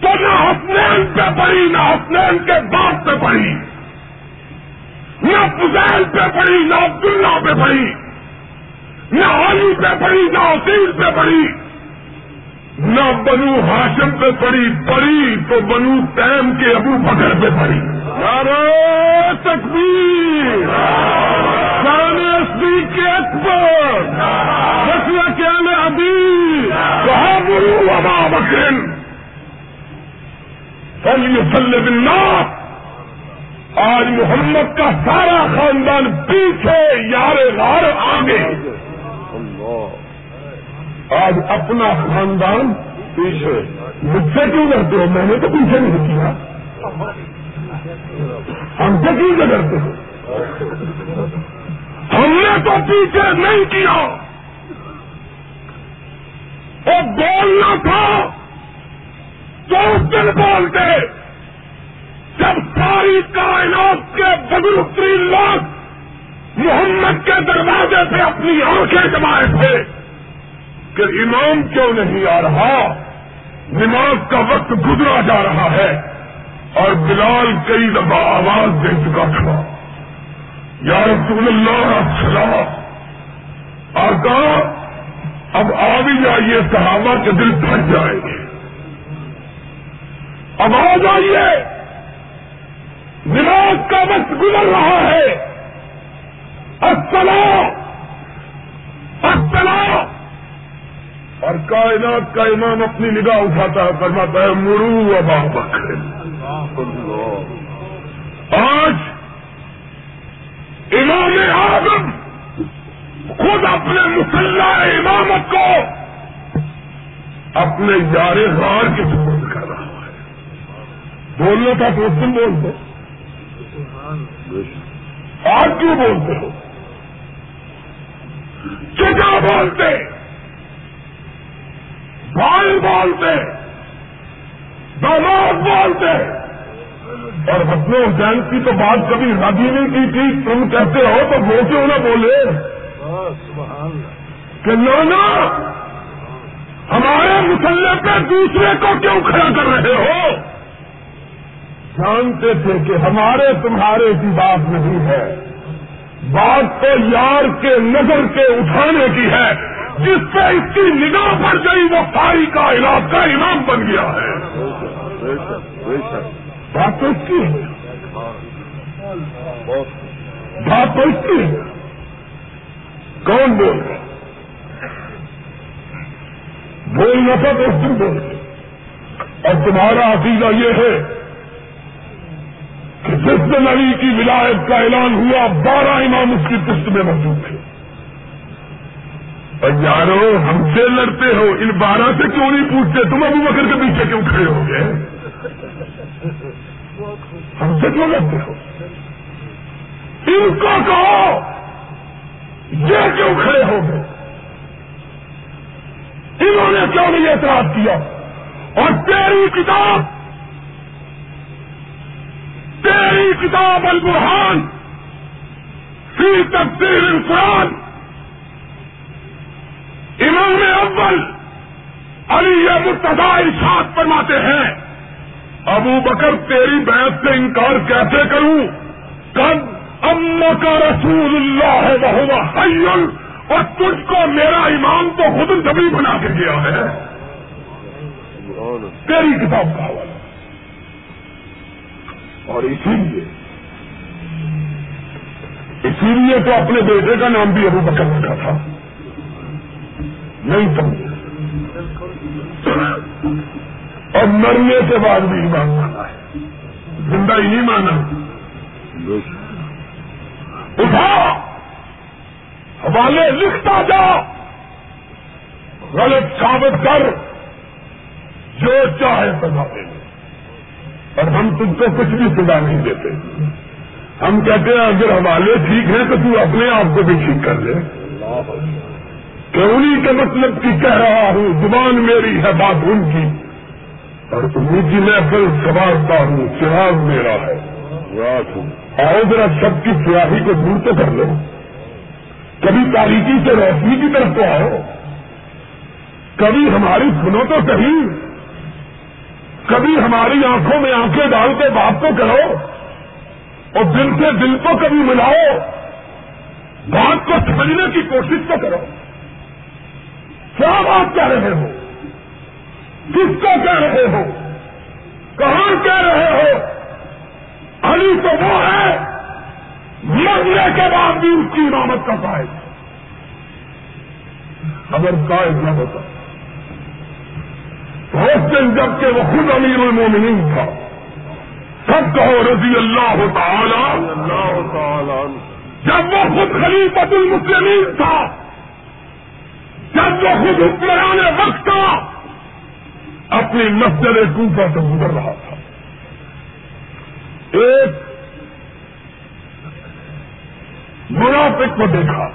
تو نہ حسنین پہ پڑی، نہ حسنین کے باپ پہ پڑی۔ نہ فضیل پہ پڑی، نہ عبداللہ پہ پڑی۔ نہ علی پہ پڑی، نہ عقیل پہ پڑی۔ نہ بنو ہاشم پہ پڑی پڑی تو بنو تیم کے ابو بکر پہ پڑی۔ تکبیر۔ شان اصلی کے اکبر۔ فیصلہ کیا نے ابھی۔ کہاں بولو ابا بکرن سلی سل بنا آج محمد کا سارا خاندان پیچھے یار غار آگے۔ آج اپنا خاندان پیچھے مجھ سے کیوں کرتے ہو، میں نے تو پیچھے نہیں کیا۔ ہم سے کیوں کرتے ہو۔ ہم نے تو پیچھے نہیں کیا۔ اور بولنا تھا تو اس دن بولتے، جب ساری کائنات کے بزرگ ترین لوگ محمد کے دروازے سے اپنی آنکھیں جمائے تھے۔ کہ امام کیوں نہیں آ رہا؟ نماز کا وقت گزرا جا رہا ہے اور بلال کئی دفعہ آواز دے چکا تھا۔ یا رسول اللہ، السلام۔ آقا، اب آ بھی جائیے، صحابہ کے دل پھٹ جائیں گے اب آ جائیے نماز کا وقت گزر رہا ہے۔ السلام۔ السلام۔ اور کائنات کا امام اپنی نگاہ اٹھاتا ہے، فرماتا ہے، مرو ابا بکر۔ آج امام اعظم خود اپنے مسلح امامت کو اپنے یار غار کے سپرد کر رہا ہے۔ بولنا تھا تو اس دن بول دو۔ آج کیوں بولتے ہو؟ کیا بولتے۔ بھائی بولتے دولت بولتے۔ اور اپنے حسین کی تو بات کبھی راضی نہیں کی تھی۔ تم کہتے ہو تو وہ کیوں نہ بولے؟ کہ نانا ہمارے مسلح پہ دوسرے کو کیوں کھڑا کر رہے ہو؟ جانتے تھے کہ ہمارے تمہارے کی بات نہیں ہے۔ بات تو یار کے نظر کے اٹھانے کی ہے۔ جس پہ اس کی نگاہ پڑ گئی، وہ ساری کا علاق کا امام بن گیا ہے۔ بات تو اس کی ہے۔ بات تو اس کی ہے۔ کون بول رہا بولنا تھا تو اس دن بول۔ اور تمہارا عقیدہ یہ ہے کہ جس دن علی کی ولایت کا اعلان ہوا، بارہ امام اس کی پشت میں موجود تھے۔ اور یارو، ہم سے لڑتے ہو، ان بارہ سے کیوں نہیں پوچھتے؟ تم ابو بکر کے پیچھے کیوں کھڑے ہو گئے؟ ہم سے کیوں لڑتے ہو؟ ان کو کہو، یہ کیوں کھڑے ہو گئے؟ انہوں نے کیوں نہیں اعتراض کیا؟ اور تیری کتاب تیری کتاب البرحان فی تفسیر القرآن امام اول علی مرتضا ارشاد فرماتے ہیں، ابو بکر تیری بحث سے انکار کیسے کروں؟ کب اما کا رسول اللہ ہے وہ حیل اور تجھ کو میرا امام تو خود نبی بنا کے گیا ہے۔ تیری کتاب کا حوالہ۔ اور اسی لیے اسی لیے تو اپنے بیٹے کا نام بھی ابو بکر رکھا تھا۔ نہیں سمجھے اور مرنے کے بعد بھی ایمان مانا ہے۔ زندہ ہی نہیں مانا۔ اٹھا۔ حوالے لکھتا جا۔ غلط ثابت کر۔ جو چاہے سزا دے۔ اور ہم تم کو کچھ بھی سزا نہیں دیتے۔ ہم کہتے ہیں اگر حوالے ٹھیک ہیں تو تو اپنے آپ کو بھی ٹھیک کر لے کہ انہیں کے مطلب کی کہہ رہا ہوں، زبان میری ہے بات ان کی اور انہیں جی کی محفل سوارتا ہوں، چراغ میرا ہے۔ آؤ ذرا سب کی سیاہی کو دور تو کر لو۔ کبھی تاریخی سے روشنی کی طرف تو آؤ۔ کبھی ہماری سنو تو صحیح۔ کبھی ہماری آنکھوں میں آنکھیں ڈال کے بات تو کرو۔ اور دل سے دل کو کبھی ملاؤ۔ بات کو سمجھنے کی کوشش تو کرو۔ کیا بات کہہ رہے ہو؟ کس کو کہہ رہے ہو؟ کہاں کہہ رہے ہو؟ علی تو وہ ہے مرنے کے بعد بھی اس کی امامت کا قائد اگر قائد نہ ہوتا۔ اس دن جبکہ وہ خود امیر المومنین تھا۔ سب کہو رضی اللہ تعالی۔ اللہ تعالی جب وہ خود خلیفت المسلمین تھا۔ جب وہ خود حکمران وقت تھا اپنی مسجد کوفہ سے گزر رہا تھا۔ ایک منافق کو دیکھا۔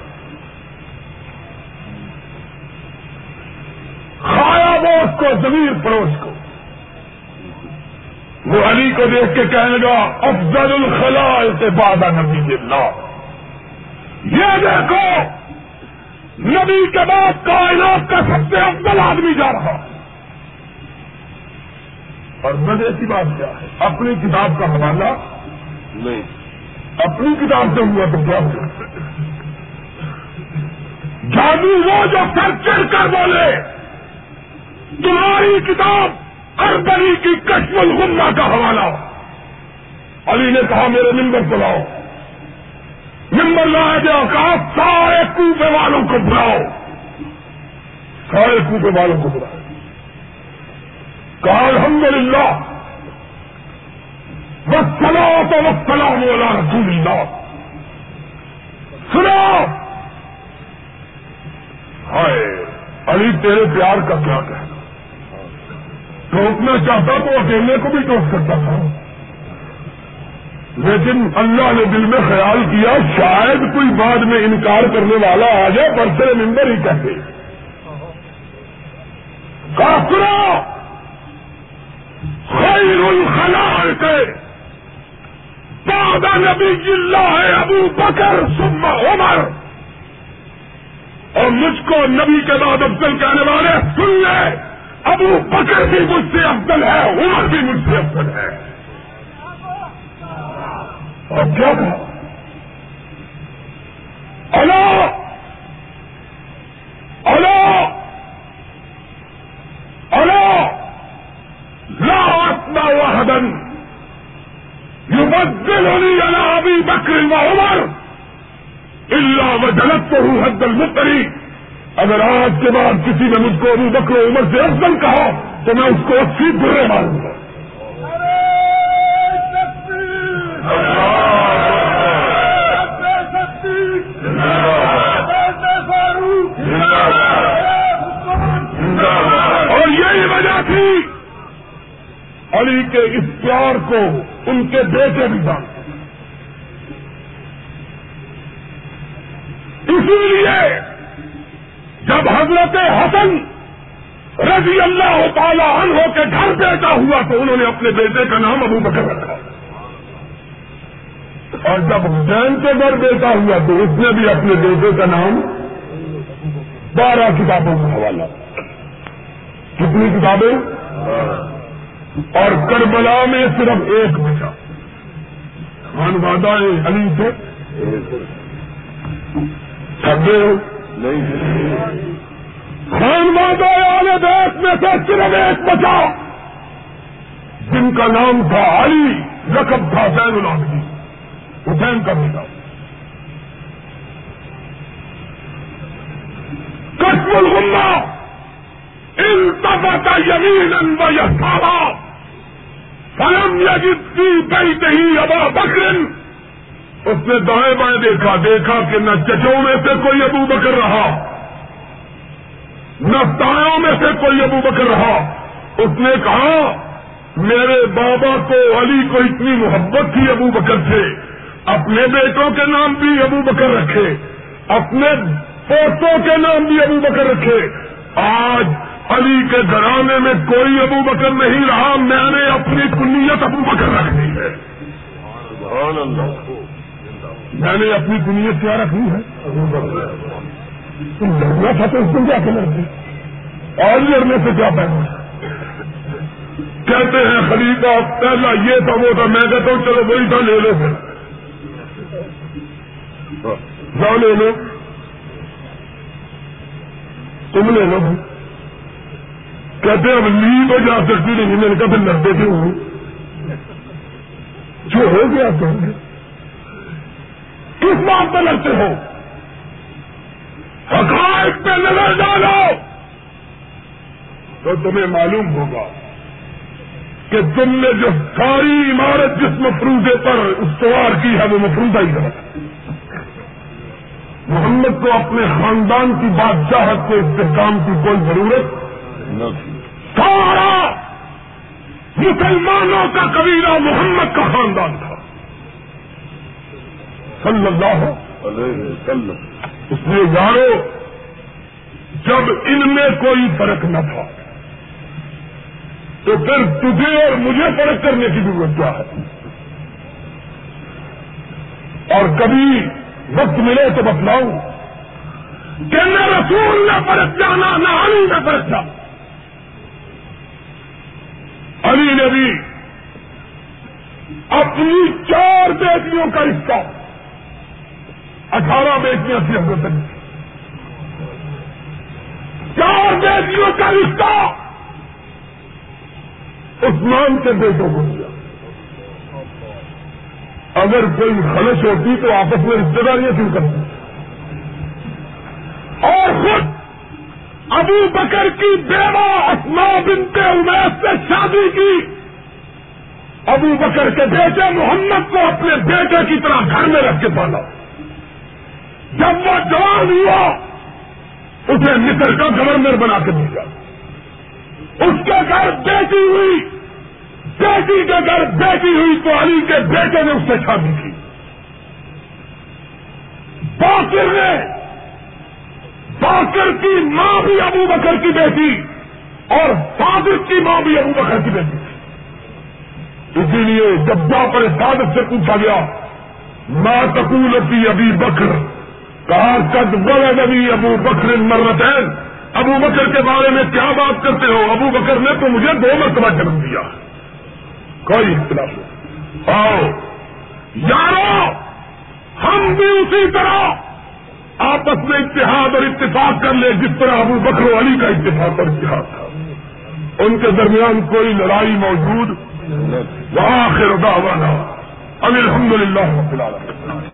کھایا وہ اس کو، زمین پڑوس کو۔ وہ علی کو دیکھ کے کہنے لگا، افضل الخلا سے بادہ نبی اللہ۔ یہ دیکھو نبی کے بعد کائنات کا سب سے افضل آدمی جا رہا۔ اور مزے کی بات کیا ہے؟ اپنی کتاب کا حوالہ؟ نہیں۔ اپنی کتاب سے ہوا تو کیا ہوا؟ جادو وہ جو سر چڑھ کر بولے۔ تمہاری کتاب اربری کی کشم الغمہ کا حوالہ۔ علی نے کہا، میرے نمبر بلاؤ نمبر لایا گیا کہا، سارے کوفے والوں کو بلاؤ۔ سارے کوفے والوں کو بلاؤ۔ کہا الحمد للہ بس چلا تو بس سلام والا رسول اللہ۔ سنو۔ ہائے، علی، تیرے پیار کا کیا کہنا۔ ٹوکنا چاہتا تو اکیلے کو بھی ٹوک سکتا تھا۔ لیکن اللہ نے دل میں خیال کیا شاید کوئی بعد میں انکار کرنے والا آ جائے برسر ممبر ہی کہتے کافرا خیر الخلال کے پادا نبی اللہ ہے ابو بکر سما عمر۔ اور مجھ کو نبی کے بعد افضل کہنے والے، سن لے، ابو بکر بھی مجھ سے افضل ہے، عمر بھی مجھ سے افضل ہے۔ اور کیا کہا؟ اللہ اللہ اللہ لا اسمع وحدا يبدلني على ابي بكر وعمر الا وجلدته حد المفتري اگر آج کے بعد کسی نے مجھ کو ابو بکر عمر سے افضل کہا، تو میں اس کو اسی برے ماروں گا۔ یہی وجہ تھی علی کے اس پیار کو ان کے بیٹے بھی جانتے اسی لیے جب حضرت حسن رضی اللہ تعالی عنہ کے گھر بیٹا ہوا تو انہوں نے اپنے بیٹے کا نام ابو بکر رکھا۔ اور جب حسین کے گھر بیٹا ہوا تو اس نے بھی اپنے بیٹے کا نام بارہ کتابوں کا حوالہ۔ کتنی کتابیں اور کربلا میں صرف ایک بچا خان وادہ علی سے چھبے ہو؟ خان والے دیش میں سے صرف ایک بچا جن کا نام تھا علی رقب تھا زین العابدین۔ حسین کا بیٹا کشم الغمہ التفت یمینا و فلم یجد فی ابا بکر. اس نے دائیں بائیں دیکھا دیکھا کہ نہ چچوں میں سے کوئی ابو بکر رہا، نہ تایوں میں سے کوئی ابو بکر رہا۔ اس نے کہا، میرے بابا کو علی کو اتنی محبت تھی ابو بکر سے، اپنے بیٹوں کے نام بھی ابو بکر رکھے، اپنے پوتوں کے نام بھی ابو بکر رکھے۔ آج علی کے گھرانے میں کوئی ابو بکر نہیں رہا میں نے اپنی کنیت ابو بکر رکھ دی ہے۔ میں نے اپنی کنیت کیا رکھنی ہے؟ لڑنا تھا تو اس دن کیا کر لڑتی اور لڑنے سے کیا پیدا کہتے ہیں خلیفہ پہلا یہ تھا وہ تھا۔ میں کہتا ہوں چلو وہی تھا لے لو پھر۔ جاؤ لے لو۔ تم لے لو۔ کہتے ہیں، اب لی تو جا سکتی نہیں میں نے کہا پھر لڑتے کیوں ہوں؟ جو ہو گیا تو کس بات پہ لڑتے ہو؟ حقائق پہ نظر ڈالو۔ تو تمہیں معلوم ہوگا کہ تم نے جو ساری عمارت جس مفروضے پر استوار کی ہے، وہ مفروضہ ہی غلط ہے۔ محمد کو اپنے خاندان کی بادشاہت کے استحکام کی کوئی ضرورت نہ تھی۔ سارا مسلمانوں کا قبیلہ محمد کا خاندان تھا۔ صلی اللہ علیہ وسلم۔ اس لیے جانو جب ان میں کوئی فرق نہ تھا، تو پھر تجھے اور مجھے فرق کرنے کی ضرورت کیا ہے؟ اور کبھی وقت ملے تو بتلاؤں کہ نہ رسول نہ فرق جانا نہ علی نہ فرق جانا علی نے بھی اپنی چار بیٹیوں کا حصہ اٹھارہ بیٹیاں تھیں حضرت چار بیٹیوں کا رشتہ عثمان کے بیٹوں کو دیا۔ اگر کوئی خلش ہوتی تو آپس میں رشتے داریاں کیوں کرتی اور خود ابو بکر کی بیوہ اسما بنت عمیر سے شادی کی۔ ابو بکر کے بیٹے محمد کو اپنے بیٹے کی طرح گھر میں رکھ کے پالا جب وہ جوان ہوا، اسے مصر کا گورنر بنا کے دیا۔ اس کے گھر بیٹی ہوئی۔ بیٹی کے گھر بیٹی ہوئی تو علی کے بیٹے نے اس سے شادی کی۔ باقر نے باقر کی ماں بھی ابو بکر کی بیٹی اور فادر کی ماں بھی ابو بکر کی بیٹی۔ اسی لیے جب جا پر صادق سے پوچھا گیا ماں تقول کی ابھی بکر کہا، قد ولد ابھی ابو بکر مرتین ابو بکر کے بارے میں کیا بات کرتے ہو؟ ابو بکر نے تو مجھے دو مرتبہ جنم دیا۔ کوئی اختلاف نہیں۔ آؤ، یارو، ہم بھی اسی طرح آپس میں اتحاد اور اتفاق کر لے جس طرح ابو بکر و علی کا اتفاق اور اتحاد تھا۔ ان کے درمیان کوئی لڑائی موجود وہاں خیر دعوانا الحمد للہ